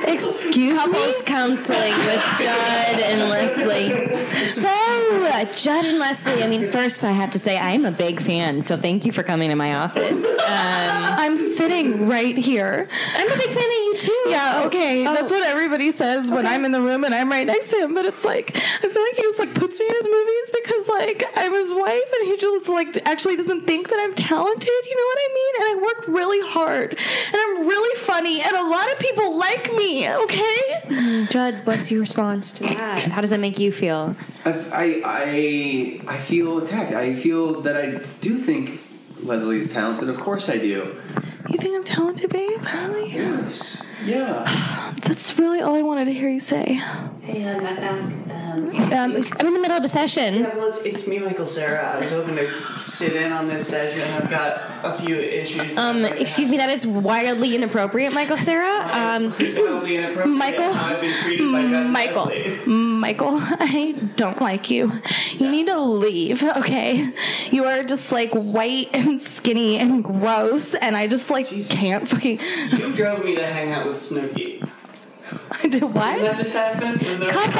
[SPEAKER 1] Excuse
[SPEAKER 5] Couples counseling with Judd and Leslie. So, uh, Judd and Leslie, I mean, first I have to say I'm a big fan, so thank you for coming to my office. Um,
[SPEAKER 1] I'm sitting right here.
[SPEAKER 5] I'm a big fan of you too.
[SPEAKER 1] Yeah, okay.
[SPEAKER 5] Oh.
[SPEAKER 1] That's what everybody says when I'm in the room and I'm right next to him. But it's like I feel like he just like puts me in his movies because like I'm his wife and he just like actually doesn't think that I'm talented. You know what I mean? And I work really hard and I'm really funny and a lot of people like me. Okay.
[SPEAKER 5] Judd, what's your response to that? How does that make you feel?
[SPEAKER 4] I, I, I, I feel attacked. I feel that I do think Leslie is talented. Of course I do.
[SPEAKER 1] You think I'm talented, babe? Really?
[SPEAKER 4] Yes. Yeah.
[SPEAKER 1] That's really all I wanted to hear you say.
[SPEAKER 11] Hey, knock knock. Um,
[SPEAKER 5] I'm in the middle of a session.
[SPEAKER 11] yeah, well, it's, it's me, Michael Cera. I was hoping to sit in on this session. I've got a few issues.
[SPEAKER 5] Um, excuse me, that is wildly inappropriate, Michael Cera. Um.
[SPEAKER 11] Totally inappropriate
[SPEAKER 1] Michael?
[SPEAKER 11] I've been by
[SPEAKER 1] Michael,
[SPEAKER 11] Leslie.
[SPEAKER 1] Michael, I don't like you. You need to leave, okay? You are just like white and skinny and gross, and I just like can't fucking.
[SPEAKER 11] You drove me to hang out with Snooki.
[SPEAKER 1] I did
[SPEAKER 11] Did
[SPEAKER 1] what?
[SPEAKER 11] that just happen? Was there-
[SPEAKER 5] cut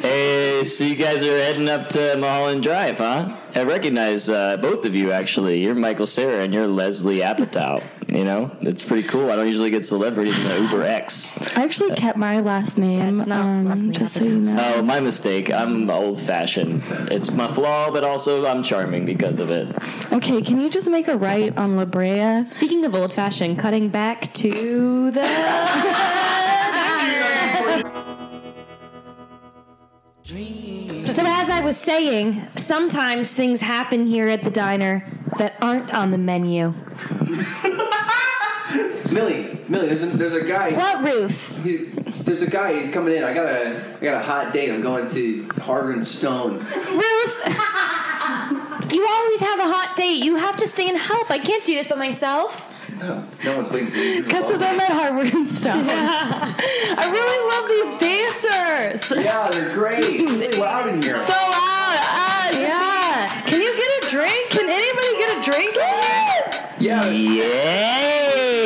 [SPEAKER 3] Hey, so you guys are heading up to Mulholland Drive, huh? I recognize uh, both of you actually. You're Michael Cera and you're Leslie Apatow. You know, it's pretty cool. I don't usually get celebrities in the Uber X.
[SPEAKER 1] I actually kept my last name,
[SPEAKER 5] That's not
[SPEAKER 1] um,
[SPEAKER 5] Leslie
[SPEAKER 1] just so you know.
[SPEAKER 3] Oh, my mistake. I'm old fashioned. It's my flaw, but also I'm charming because of it.
[SPEAKER 1] Okay, can you just make a right on La Brea?
[SPEAKER 5] Speaking of old fashioned, cutting back to the. So, as I was saying, sometimes things happen here at the diner that aren't on the menu.
[SPEAKER 4] Millie, Millie, there's a, there's a guy.
[SPEAKER 5] What, Ruth?
[SPEAKER 4] He, there's a guy. He's coming in. I got a I got a hot date. I'm going to Harvard and Stone.
[SPEAKER 5] Ruth! You always have a hot date. You have to stay and help. I can't do this by myself.
[SPEAKER 4] No, no one's waiting for you.
[SPEAKER 1] Cut to them at Harvard and stuff. I really love these dancers.
[SPEAKER 4] Yeah, they're great. It's really loud in here.
[SPEAKER 1] So loud. Ah, yeah. Can you get a drink? Can anybody get a drink in here?
[SPEAKER 4] yeah.
[SPEAKER 3] Yay!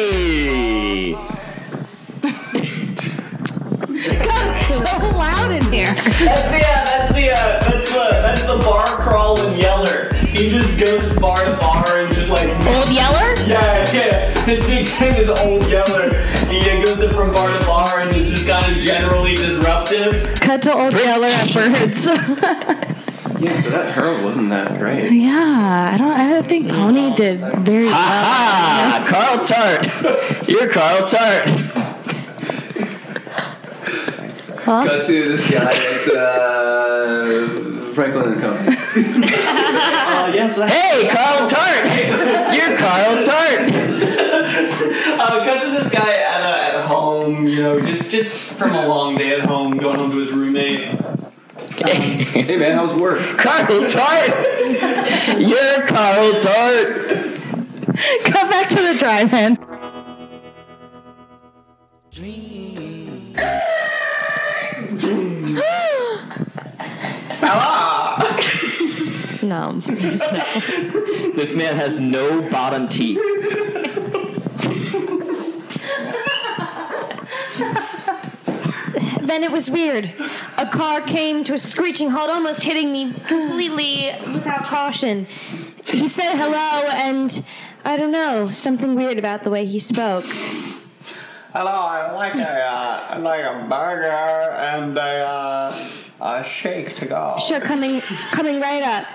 [SPEAKER 1] God, it's so loud in here.
[SPEAKER 2] That's the, uh, that's the, uh, that's the, that's the bar crawling yeller. He just goes bar to bar and just like.
[SPEAKER 5] Old Yeller?
[SPEAKER 2] Yeah, yeah. His nickname is Old Yeller. He uh, goes from bar to bar and is just kind of generally disruptive.
[SPEAKER 1] Cut to old Yeller at Birds.
[SPEAKER 4] Yeah, so that Harold wasn't that great.
[SPEAKER 1] yeah, I don't. I think Pony did very well.
[SPEAKER 3] Ah, Carl Tart. You're Carl Tart. Huh?
[SPEAKER 4] Cut to this guy at uh, Franklin and Company.
[SPEAKER 2] Yes,
[SPEAKER 3] Hey, Carl Tart. You're Carl Tart.
[SPEAKER 2] uh, cut to this guy at, uh, at home, you know, just just from a long day at home, going home to his roommate.
[SPEAKER 4] hey man, how's work?
[SPEAKER 3] Carl Tart. You're Carl Tart.
[SPEAKER 1] Come back to the drive-in.
[SPEAKER 5] Dream. please no.
[SPEAKER 3] This man has no bottom teeth.
[SPEAKER 5] Then it was weird. A car came to a screeching halt, almost hitting me completely without caution. He said hello, and I don't know, something weird about the way he spoke.
[SPEAKER 2] Hello, I like a uh, like a burger and a uh, a shake to go.
[SPEAKER 5] Sure, coming coming right up.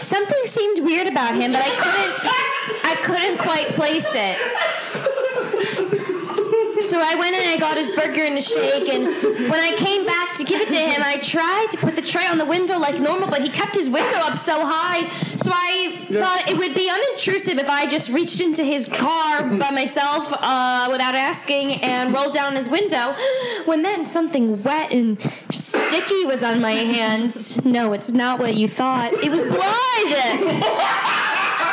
[SPEAKER 5] Something seemed weird about him, but I couldn't I couldn't quite place it. So I went in and I got his burger and a shake, and when I came back to give it to him, I tried to put the tray on the window like normal, but he kept his window up so high. So I thought it would be unintrusive if I just reached into his car by myself uh, without asking and rolled down his window. When then something wet and sticky was on my hands. No, it's not what you thought. It was blood.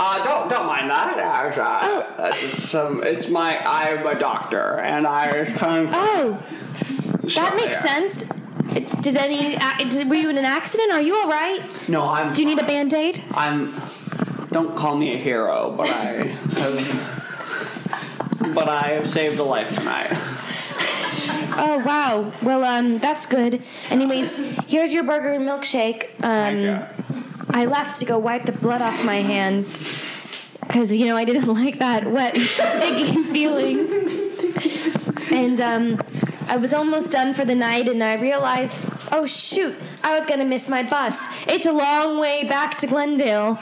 [SPEAKER 2] Uh, don't don't mind that. Uh, uh, that's some. It's my. I'm a doctor, and I was trying.
[SPEAKER 5] Oh, That makes sense. Did any? uh, Did, were you in an accident? Are you all right?
[SPEAKER 2] No, I'm.
[SPEAKER 5] Do you need a band aid?
[SPEAKER 2] I'm. Don't call me a hero, but I. Have, but I have saved a life tonight.
[SPEAKER 5] Oh wow. Well, um, that's good. Anyways, here's your burger and milkshake. Um, I left to go wipe the blood off my hands because you know I didn't like that wet, sticky feeling. And um, I was almost done for the night, and I realized, oh shoot, I was gonna miss my bus. It's a long way back to Glendale.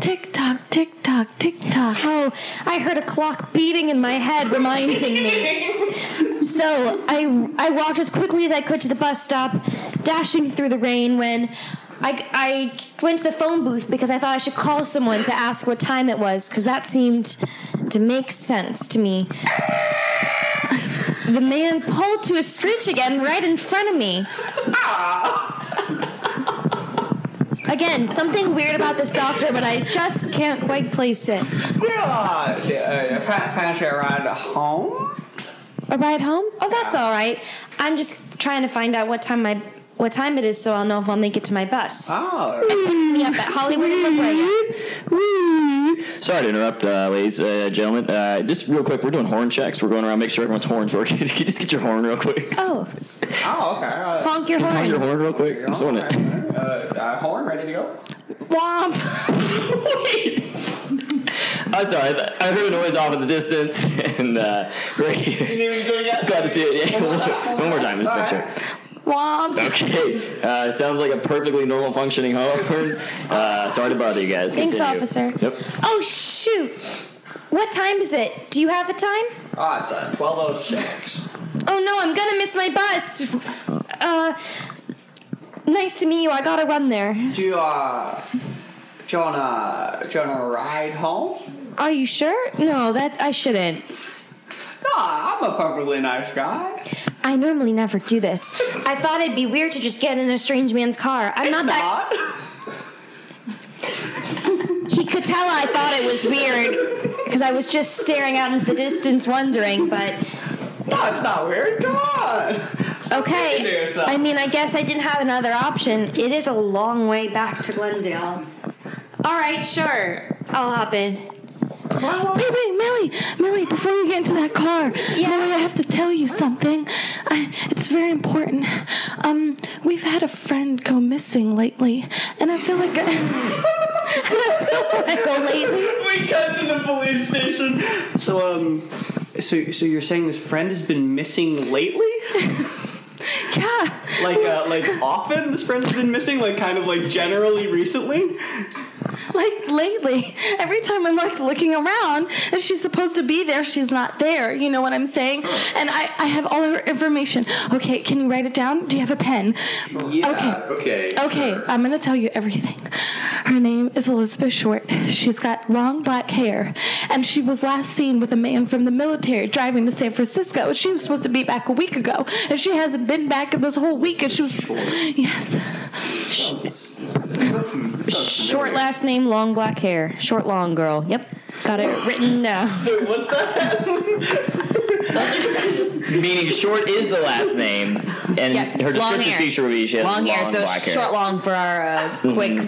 [SPEAKER 1] Tick tock, tick tock, tick tock.
[SPEAKER 5] Oh, I heard a clock beating in my head, reminding me. So I I walked as quickly as I could to the bus stop, dashing through the rain when. I, I went to the phone booth because I thought I should call someone to ask what time it was because that seemed to make sense to me. The man pulled to a screech again right in front of me. Again, something weird about this doctor, but I just can't quite place it.
[SPEAKER 2] Yeah, uh, fa- fancy a ride home?
[SPEAKER 5] A ride home? Oh, that's all right. I'm just trying to find out what time my what time it is, so I'll know if I'll make it to my bus.
[SPEAKER 2] Oh.
[SPEAKER 5] It picks me up at Hollywood and La
[SPEAKER 12] Sorry to interrupt, uh, ladies, uh, gentlemen. Uh, just real quick, we're doing horn checks. We're going around, make sure everyone's horns working. Can you just get your horn real quick?
[SPEAKER 5] Oh,
[SPEAKER 2] Oh, okay. Uh,
[SPEAKER 5] honk your
[SPEAKER 12] Just honk your
[SPEAKER 5] horn.
[SPEAKER 12] horn real quick. Just want it.
[SPEAKER 2] uh, uh, horn, ready to go?
[SPEAKER 5] Womp.
[SPEAKER 12] I'm sorry. I, heard a noise off in the distance, and uh, great. Glad to see it. Yeah, one more time, just make sure.
[SPEAKER 5] Womp.
[SPEAKER 12] Okay. Uh, sounds like a perfectly normal functioning horn. Uh, sorry to bother you guys.
[SPEAKER 5] Thanks,
[SPEAKER 12] Continue.
[SPEAKER 5] officer.
[SPEAKER 12] Yep.
[SPEAKER 5] Oh shoot! What time is it? Do you have a time?
[SPEAKER 2] Oh, it's uh, 1206.
[SPEAKER 5] Oh no, I'm gonna miss my bus. Uh, nice to meet you. I gotta run there.
[SPEAKER 2] Do you, uh, do you wanna, do you wanna ride home?
[SPEAKER 5] Are you sure? No, that's I shouldn't.
[SPEAKER 2] No, I'm a perfectly nice guy.
[SPEAKER 5] I normally never do this. I thought it'd be weird to just get in a strange man's car. I'm
[SPEAKER 2] It's
[SPEAKER 5] not that.
[SPEAKER 2] not.
[SPEAKER 5] He could tell I thought it was weird because I was just staring out into the distance, wondering. But
[SPEAKER 2] No, it's not weird. Come on. Stop
[SPEAKER 5] okay. I mean, I guess I didn't have another option. It is a long way back to Glendale. All right, sure. I'll hop in.
[SPEAKER 1] Wait, wait, Millie, Millie, before you get into that car, Millie, I have to tell you something. I, it's very important. Um, we've had a friend go missing lately, and I feel like
[SPEAKER 5] I go lately.
[SPEAKER 2] we cut to the police station. So, um, so, so you're saying this friend has been missing lately?
[SPEAKER 1] yeah,
[SPEAKER 2] Like, uh, like often this friend has been missing? Like, kind of like generally recently?
[SPEAKER 1] Lately, every time I'm like looking around and she's supposed to be there, she's not there. You know what I'm saying? And I, I have all her information. Okay, can you write it down? Do you have a pen?
[SPEAKER 4] Yeah. Okay.
[SPEAKER 1] Okay, I'm gonna tell you everything. Her name is Elizabeth Short. She's got long black hair, and she was last seen with a man from the military driving to San Francisco. She was supposed to be back a week ago, and she hasn't been back in this whole week. And she was, yes,
[SPEAKER 5] Short last name, long black hair. Short, long girl. Yep. Got it written down.
[SPEAKER 2] What's that?
[SPEAKER 3] Meaning short is the last name, and
[SPEAKER 5] Yeah,
[SPEAKER 3] her
[SPEAKER 5] long
[SPEAKER 3] descriptive feature would be she has
[SPEAKER 5] long
[SPEAKER 3] long,
[SPEAKER 5] hair, so
[SPEAKER 3] black hair.
[SPEAKER 5] short, long for our uh, quick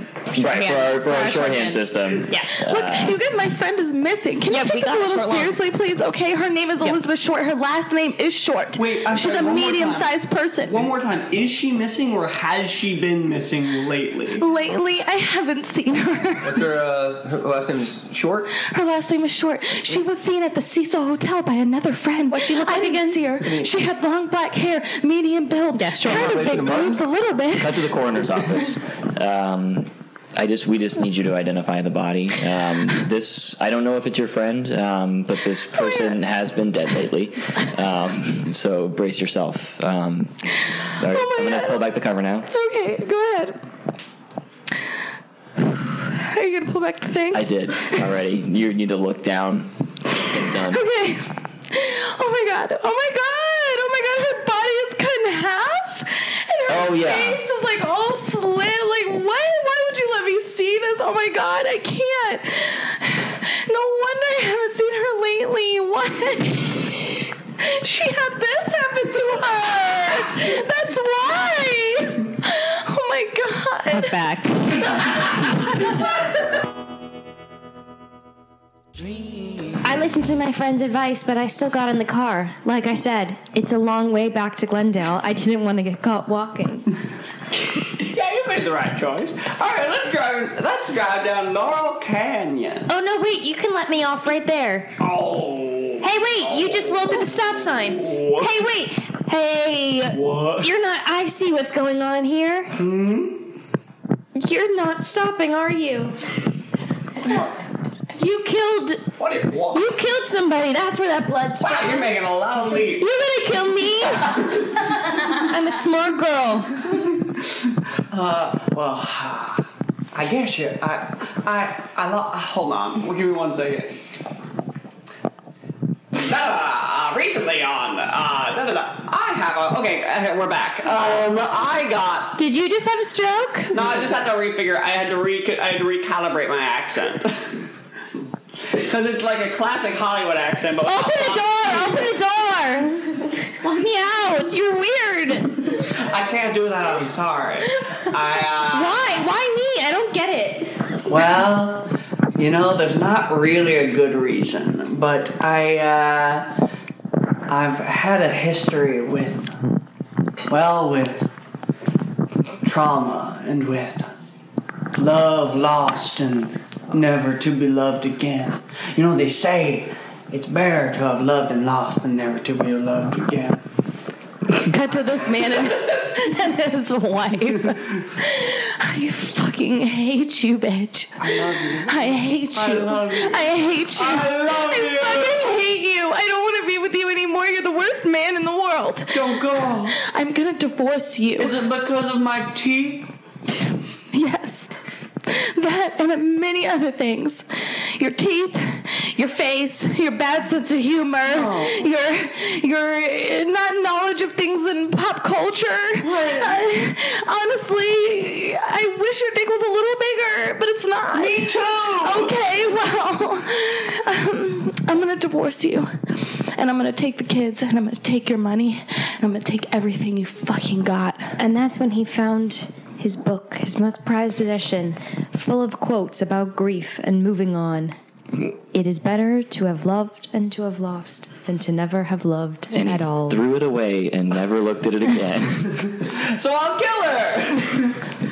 [SPEAKER 3] right for our, for our
[SPEAKER 5] shorthand.
[SPEAKER 3] shorthand system.
[SPEAKER 5] Yeah.
[SPEAKER 1] look, you guys, my friend is missing. Can
[SPEAKER 5] Yeah,
[SPEAKER 1] you take this a little
[SPEAKER 5] short, long.
[SPEAKER 1] seriously, please? Okay, her name is Elizabeth Short. Her last name is Short.
[SPEAKER 2] Wait, I'm
[SPEAKER 1] she's
[SPEAKER 2] sorry,
[SPEAKER 1] a
[SPEAKER 2] one more time.
[SPEAKER 1] medium-sized person.
[SPEAKER 2] One more time. Is she missing or has she been missing lately?
[SPEAKER 1] Lately, I haven't seen her.
[SPEAKER 4] What's her, uh, her last name is Short?
[SPEAKER 1] Her last name is Short. She was seen at the Cecil Hotel by another friend. What
[SPEAKER 5] she look
[SPEAKER 1] I
[SPEAKER 5] like
[SPEAKER 1] didn't see her. She had long black hair, medium build,
[SPEAKER 5] Yeah, short
[SPEAKER 1] kind of big boobs a little bit.
[SPEAKER 3] Cut to the coroner's office. Um, I just we just need you to identify the body. Um, this I don't know if it's your friend, um, but this person has been dead lately. Um, so brace yourself. Um, all right,
[SPEAKER 1] Oh my
[SPEAKER 3] I'm gonna
[SPEAKER 1] God.
[SPEAKER 3] pull back the cover now.
[SPEAKER 1] Okay, go ahead. Are you gonna pull back the thing?
[SPEAKER 3] I did already. You need to look down. Get done.
[SPEAKER 1] Okay. Oh my god. Oh my god. Oh my god. Her body is cut in half. And her
[SPEAKER 3] Oh, yeah.
[SPEAKER 1] face is like all slit. Like, what? Why would you let me see this? Oh my god. I can't. No wonder I haven't seen her lately. What? She had this happen to her. That's why. Oh my god.
[SPEAKER 5] Back. I listened to my friend's advice, but I still got in the car. Like I said, it's a long way back to Glendale. I didn't want to get caught walking.
[SPEAKER 2] Yeah, you made the right choice. All right, let's drive. Let's drive down Laurel Canyon.
[SPEAKER 5] Oh no, wait, you can let me off right there.
[SPEAKER 2] Oh.
[SPEAKER 5] Hey, wait, you just rolled through the stop sign. Hey, wait. Hey.
[SPEAKER 2] What?
[SPEAKER 5] You're not. I see what's going on here. Hmm? You're not stopping, are you? You killed.
[SPEAKER 2] What do you want?
[SPEAKER 5] You killed somebody. That's where that blood's
[SPEAKER 2] Wow,
[SPEAKER 5] from.
[SPEAKER 2] you're making a lot of leaps.
[SPEAKER 5] You're gonna kill me? I'm a smart girl.
[SPEAKER 2] Uh, well, I guess you. I, I, I. Lo- hold on. Well, give me one second. Uh, recently on, uh, da, da, da, I have a. Okay, uh, we're back. Um, I got.
[SPEAKER 5] Did you just have a stroke?
[SPEAKER 2] No, I just had to refigure. I had to re. I had to recalibrate my accent. Because it's like a classic Hollywood accent, but
[SPEAKER 5] Open the door! Open the door! Let me out! You're weird.
[SPEAKER 2] I can't do that. I'm sorry. I.
[SPEAKER 5] Why? Why me? I don't get it.
[SPEAKER 2] Uh, well, you know, there's not really a good reason, but I. Uh, I've had a history with. Well, with trauma and with love lost and never to be loved again. You know, they say it's better to have loved and lost than never to be loved again.
[SPEAKER 1] Cut to this man and, and his wife. I fucking hate you, bitch.
[SPEAKER 2] I love you.
[SPEAKER 1] I hate you.
[SPEAKER 2] I love you.
[SPEAKER 1] I hate you.
[SPEAKER 2] I love
[SPEAKER 1] I
[SPEAKER 2] you.
[SPEAKER 1] fucking hate you. I don't want to be with you anymore. You're the worst man in the world.
[SPEAKER 2] Don't go.
[SPEAKER 1] I'm gonna divorce you.
[SPEAKER 2] Is it because of my teeth?
[SPEAKER 1] Yes. That and many other things. Your teeth, your face, your bad sense of humor, your your not knowledge of things in pop culture. Uh, honestly, I wish your dick was a little bigger, but it's not.
[SPEAKER 2] Me too.
[SPEAKER 1] Okay, well, um, I'm gonna divorce you, and I'm gonna take the kids, and I'm gonna take your money, and I'm gonna take everything you fucking got.
[SPEAKER 5] And that's when he found his book, his most prized possession, full of quotes about grief and moving on. It is better to have loved and to have lost than to never have loved and at all.
[SPEAKER 3] Threw it away and never looked at it again.
[SPEAKER 2] So I'll kill her.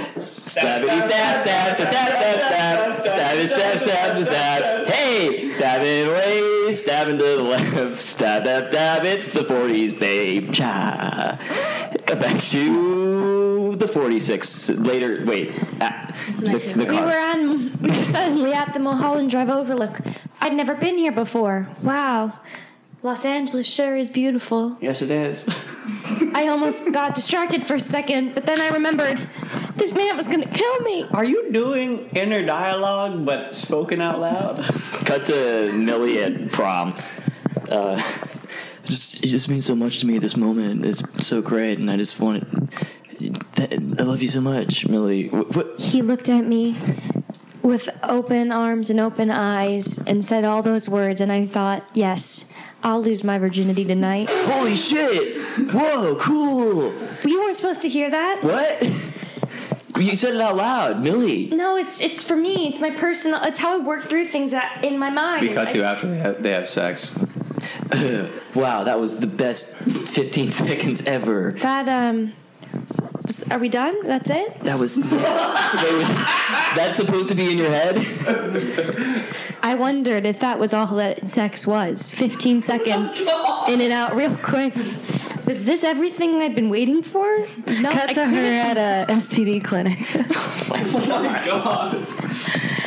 [SPEAKER 3] Stabbity stab, stab, stab, stab, stab, stab, stabby stab, stab, stab. Hey, stabbing away, stabbing to the left, stab, stab, stab. It's the 40s, babe. Cha. Back to the 46. Later, wait. ah, the, the
[SPEAKER 5] We
[SPEAKER 3] car.
[SPEAKER 5] were on, we were suddenly at the Mulholland Drive overlook. I'd never been here before. Wow. Los Angeles sure is beautiful.
[SPEAKER 2] Yes, it is.
[SPEAKER 5] I almost got distracted for a second, but then I remembered this man was gonna kill me.
[SPEAKER 2] Are you doing inner dialogue but spoken out loud?
[SPEAKER 3] Cut to Millie at prom. Uh, just it just means so much to me. At this moment is so great, and I just want. I love you so much, Millie. What? what?
[SPEAKER 5] He looked at me with open arms and open eyes and said all those words, and I thought, yes, I'll lose my virginity tonight.
[SPEAKER 3] Holy shit! Whoa, cool.
[SPEAKER 5] You weren't supposed to hear that.
[SPEAKER 3] What? You said it out loud, Millie.
[SPEAKER 5] No, it's it's for me. It's my personal. It's how I work through things that, in my mind.
[SPEAKER 13] We cut
[SPEAKER 5] I-
[SPEAKER 13] to after they have, they have sex.
[SPEAKER 3] Wow, that was the best 15 seconds ever.
[SPEAKER 5] That um, are we done? That's it.
[SPEAKER 3] That was. Wait, was that's supposed to be in your head?
[SPEAKER 5] I wondered if that was all that sex was. Fifteen seconds, in and out, real quick. Was this everything I've been waiting for? No,
[SPEAKER 1] Cut
[SPEAKER 5] I
[SPEAKER 1] to her at a STD clinic.
[SPEAKER 2] oh my god.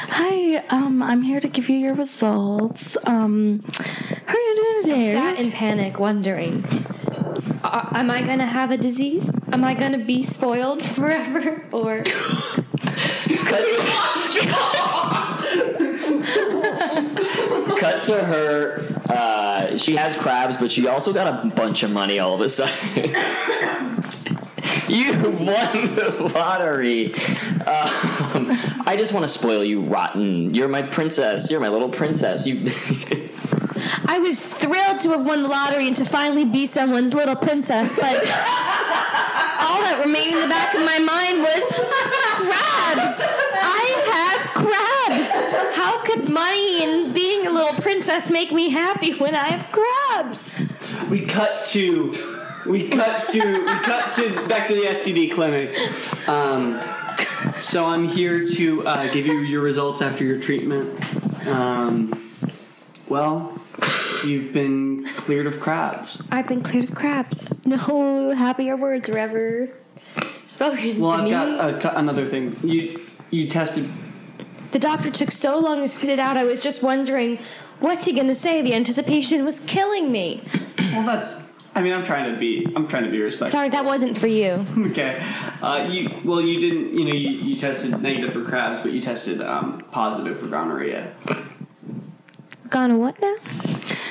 [SPEAKER 1] Hi, um, I'm here to give you your results. Um, how are you doing today?
[SPEAKER 5] sat in panic, wondering, uh, am I gonna have a disease? Am I gonna be spoiled forever? Or
[SPEAKER 3] Cut to her. Uh, she has crabs, but she also got a bunch of money all of a sudden. you won the lottery. Um, I just want to spoil you, rotten. You're my princess. You're my little princess. You.
[SPEAKER 5] I was thrilled to have won the lottery and to finally be someone's little princess, but all that remained in the back of my mind was crabs. I have crabs. How could money and being a little princess make me happy when I have crabs?
[SPEAKER 2] We cut to, we cut to, we cut to back to the STD clinic. Um, so I'm here to uh, give you your results after your treatment. Um, well, you've been cleared of crabs.
[SPEAKER 5] I've been cleared of crabs. No happier words were ever spoken
[SPEAKER 2] Well,
[SPEAKER 5] to
[SPEAKER 2] I've
[SPEAKER 5] me.
[SPEAKER 2] got a, another thing. You you tested.
[SPEAKER 5] The doctor took so long to spit it out. I was just wondering, what's he going to say? The anticipation was killing me.
[SPEAKER 2] Well, that's. I mean, I'm trying to be. I'm trying to be respectful.
[SPEAKER 5] Sorry, that wasn't for you.
[SPEAKER 2] Okay. Uh, you well, you didn't. You know, you, you tested negative for crabs, but you tested um, positive for gonorrhea.
[SPEAKER 5] Gonorrhea what now?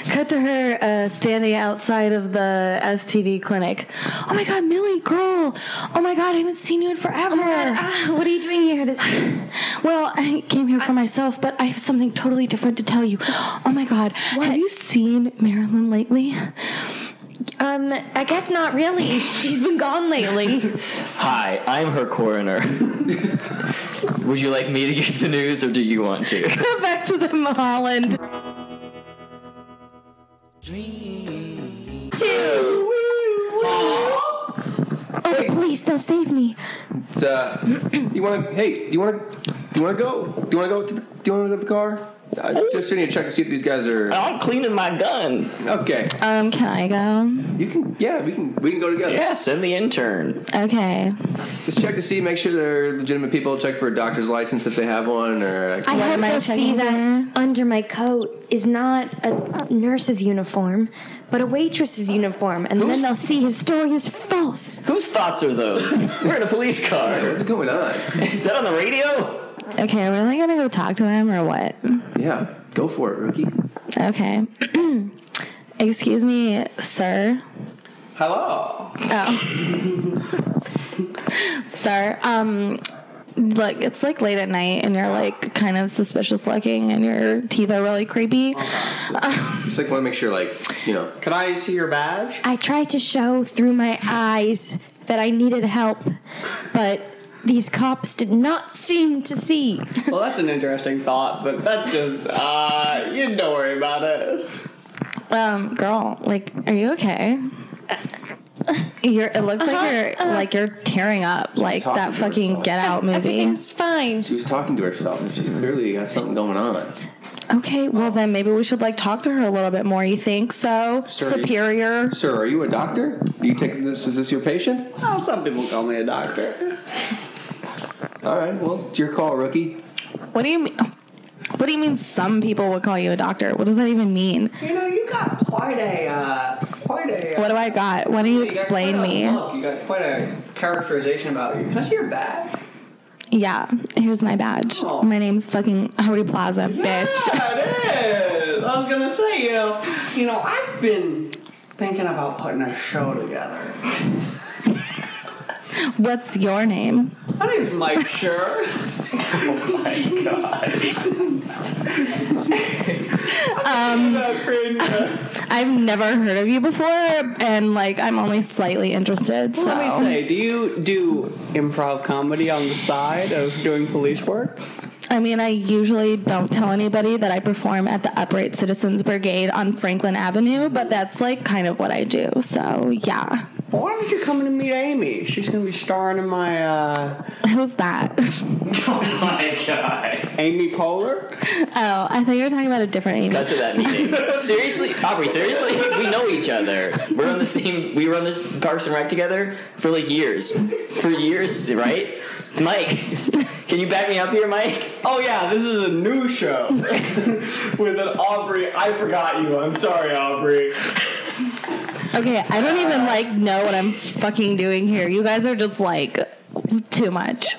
[SPEAKER 1] Cut to her uh, standing outside of the STD clinic. Oh my god, Millie, girl! Oh my god, I haven't seen you in forever.
[SPEAKER 5] Ah, what are you doing here? This is
[SPEAKER 1] Well, I came here for myself, but I have something totally different to tell you. Oh my god, have you seen Marilyn lately?
[SPEAKER 5] um. I guess not really. She's been gone lately.
[SPEAKER 3] Hi, I'm her coroner. Would you like me to give the news, or do you want to?
[SPEAKER 1] Go back to the Mulholland.
[SPEAKER 5] Two. Oh, please, they'll save me.
[SPEAKER 4] It's, uh, you want to? Hey, do you want to? Do you want to go? Do you want to go? To the, do you want to go to the car? I just need to check to see if these guys are.
[SPEAKER 3] I'm cleaning my gun.
[SPEAKER 4] Okay,
[SPEAKER 1] Um, can I go?
[SPEAKER 4] you can. Yeah, we can. We can go together.
[SPEAKER 3] Yeah, send the intern.
[SPEAKER 1] Okay.
[SPEAKER 4] Just check to see, make sure they're legitimate people. Check for a doctor's license if they have one, or uh,
[SPEAKER 5] I
[SPEAKER 1] What
[SPEAKER 5] hope
[SPEAKER 1] am I
[SPEAKER 5] they'll see
[SPEAKER 1] for?
[SPEAKER 5] that under my coat is not a nurse's uniform, but a waitress's uniform, and
[SPEAKER 3] Who's-
[SPEAKER 5] then they'll see his story is false.
[SPEAKER 3] Whose thoughts are those? We're in a police car.
[SPEAKER 4] what's going on?
[SPEAKER 3] Is that on the radio?
[SPEAKER 1] Okay, are we really gonna go talk to them or what?
[SPEAKER 4] Yeah, go for it, rookie.
[SPEAKER 1] Okay. Excuse me, sir.
[SPEAKER 2] Hello.
[SPEAKER 1] Oh. sir, um, look, it's like late at night and you're like kind of suspicious looking and your teeth are really creepy.
[SPEAKER 4] Just like want to make sure, like you know.
[SPEAKER 2] Could I see your badge?
[SPEAKER 5] I tried to show through my eyes that I needed help, but these cops did not seem to see.
[SPEAKER 2] Well, that's an interesting thought, but that's just. Uh, you don't worry about it.
[SPEAKER 1] Um, girl, like, are you okay? You're. It looks like you're like you're tearing up, like that fucking
[SPEAKER 4] herself.
[SPEAKER 1] Get Out movie.
[SPEAKER 5] Everything's fine.
[SPEAKER 4] She was talking to herself, and she's clearly got something going on.
[SPEAKER 1] Okay, well then maybe we should like talk to her a little bit more. You think so?
[SPEAKER 4] Sir,
[SPEAKER 1] Superior.
[SPEAKER 4] Sir, are you a doctor? Are you taking this? Is this your patient?
[SPEAKER 2] Oh, some people call me a doctor.
[SPEAKER 4] All right. Well, it's your call, rookie.
[SPEAKER 1] What do you mean? What do you mean? Some people would call you a doctor. What does that even mean?
[SPEAKER 14] You know, you got quite a, uh, quite a. Uh,
[SPEAKER 1] What do I got? Why don't you
[SPEAKER 14] you
[SPEAKER 1] explain
[SPEAKER 14] quite a
[SPEAKER 1] me?
[SPEAKER 14] look. You got quite a characterization about you. Can I see your badge?
[SPEAKER 1] Yeah, here's my badge.
[SPEAKER 14] Oh.
[SPEAKER 1] My name's fucking Howdy Plaza, bitch.
[SPEAKER 14] Yeah, it is. I was gonna say, you know, you know, I've been thinking about putting a show together.
[SPEAKER 1] What's your name?
[SPEAKER 14] My name's Mike Schur.
[SPEAKER 3] Oh my god.
[SPEAKER 1] Um,
[SPEAKER 2] creating a-
[SPEAKER 1] I've never heard of you before, and like I'm only slightly interested. So
[SPEAKER 2] Let me say, do you do improv comedy on the side of doing police work?
[SPEAKER 1] I mean, I usually don't tell anybody that I perform at the Upright Citizens Brigade on Franklin Avenue, but that's like kind of what I do. So yeah.
[SPEAKER 2] Well, why don't you come in and meet Amy? She's gonna be starring in my uh,
[SPEAKER 1] Who's that?
[SPEAKER 3] Oh my god.
[SPEAKER 2] Amy Poehler.
[SPEAKER 1] Oh, I thought you were talking about a different Amy.
[SPEAKER 3] Cut to that meeting. seriously, Aubrey. Seriously, we know each other. We're on the same. We run this Parks and Rec together for like years. For years, right? Mike, can you back me up here, Mike?
[SPEAKER 2] Oh yeah, this is a new show with an Aubrey. I forgot you. I'm sorry, Aubrey.
[SPEAKER 1] Okay, I don't even like know what I'm fucking doing here. You guys are just like too much.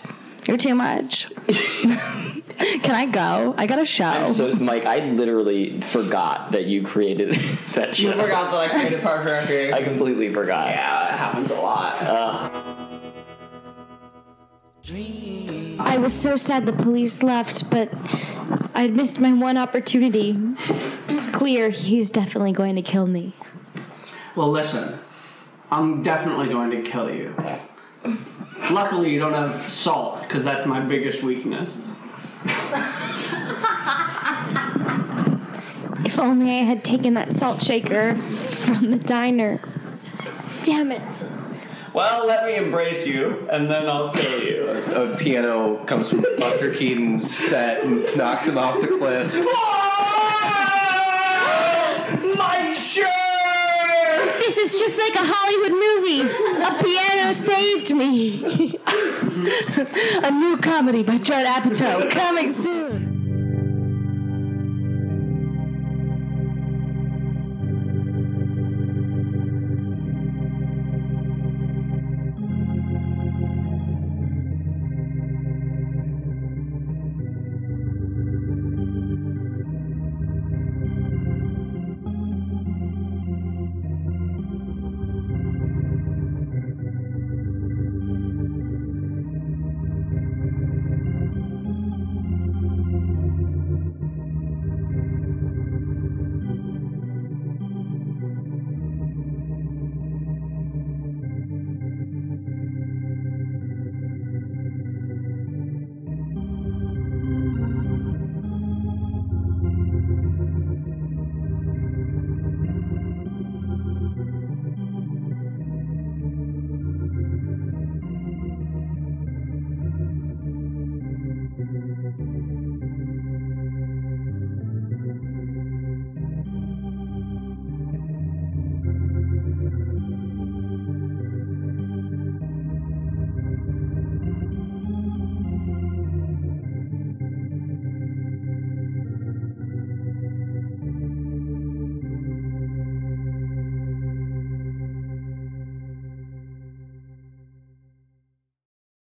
[SPEAKER 1] You're too much. Can I go? I got a show.
[SPEAKER 3] So, Mike, I literally forgot that you created that show.
[SPEAKER 14] You forgot that I created Parks and Recreation.
[SPEAKER 3] I completely forgot.
[SPEAKER 14] yeah, it happens a lot.
[SPEAKER 5] I was so sad the police left, but I'd missed my one opportunity. It's clear he's definitely going to kill me.
[SPEAKER 2] Well, listen, I'm definitely going to kill you. Luckily, you don't have salt, because that's my biggest weakness.
[SPEAKER 5] If only I had taken that salt shaker from the diner. Damn it.
[SPEAKER 15] Well, let me embrace you, and then I'll kill you.
[SPEAKER 4] A piano comes from Buster Keaton's set and knocks him off the cliff.
[SPEAKER 5] Is just like a Hollywood movie. A piano saved me.
[SPEAKER 1] A new comedy by Judd Apatow coming soon.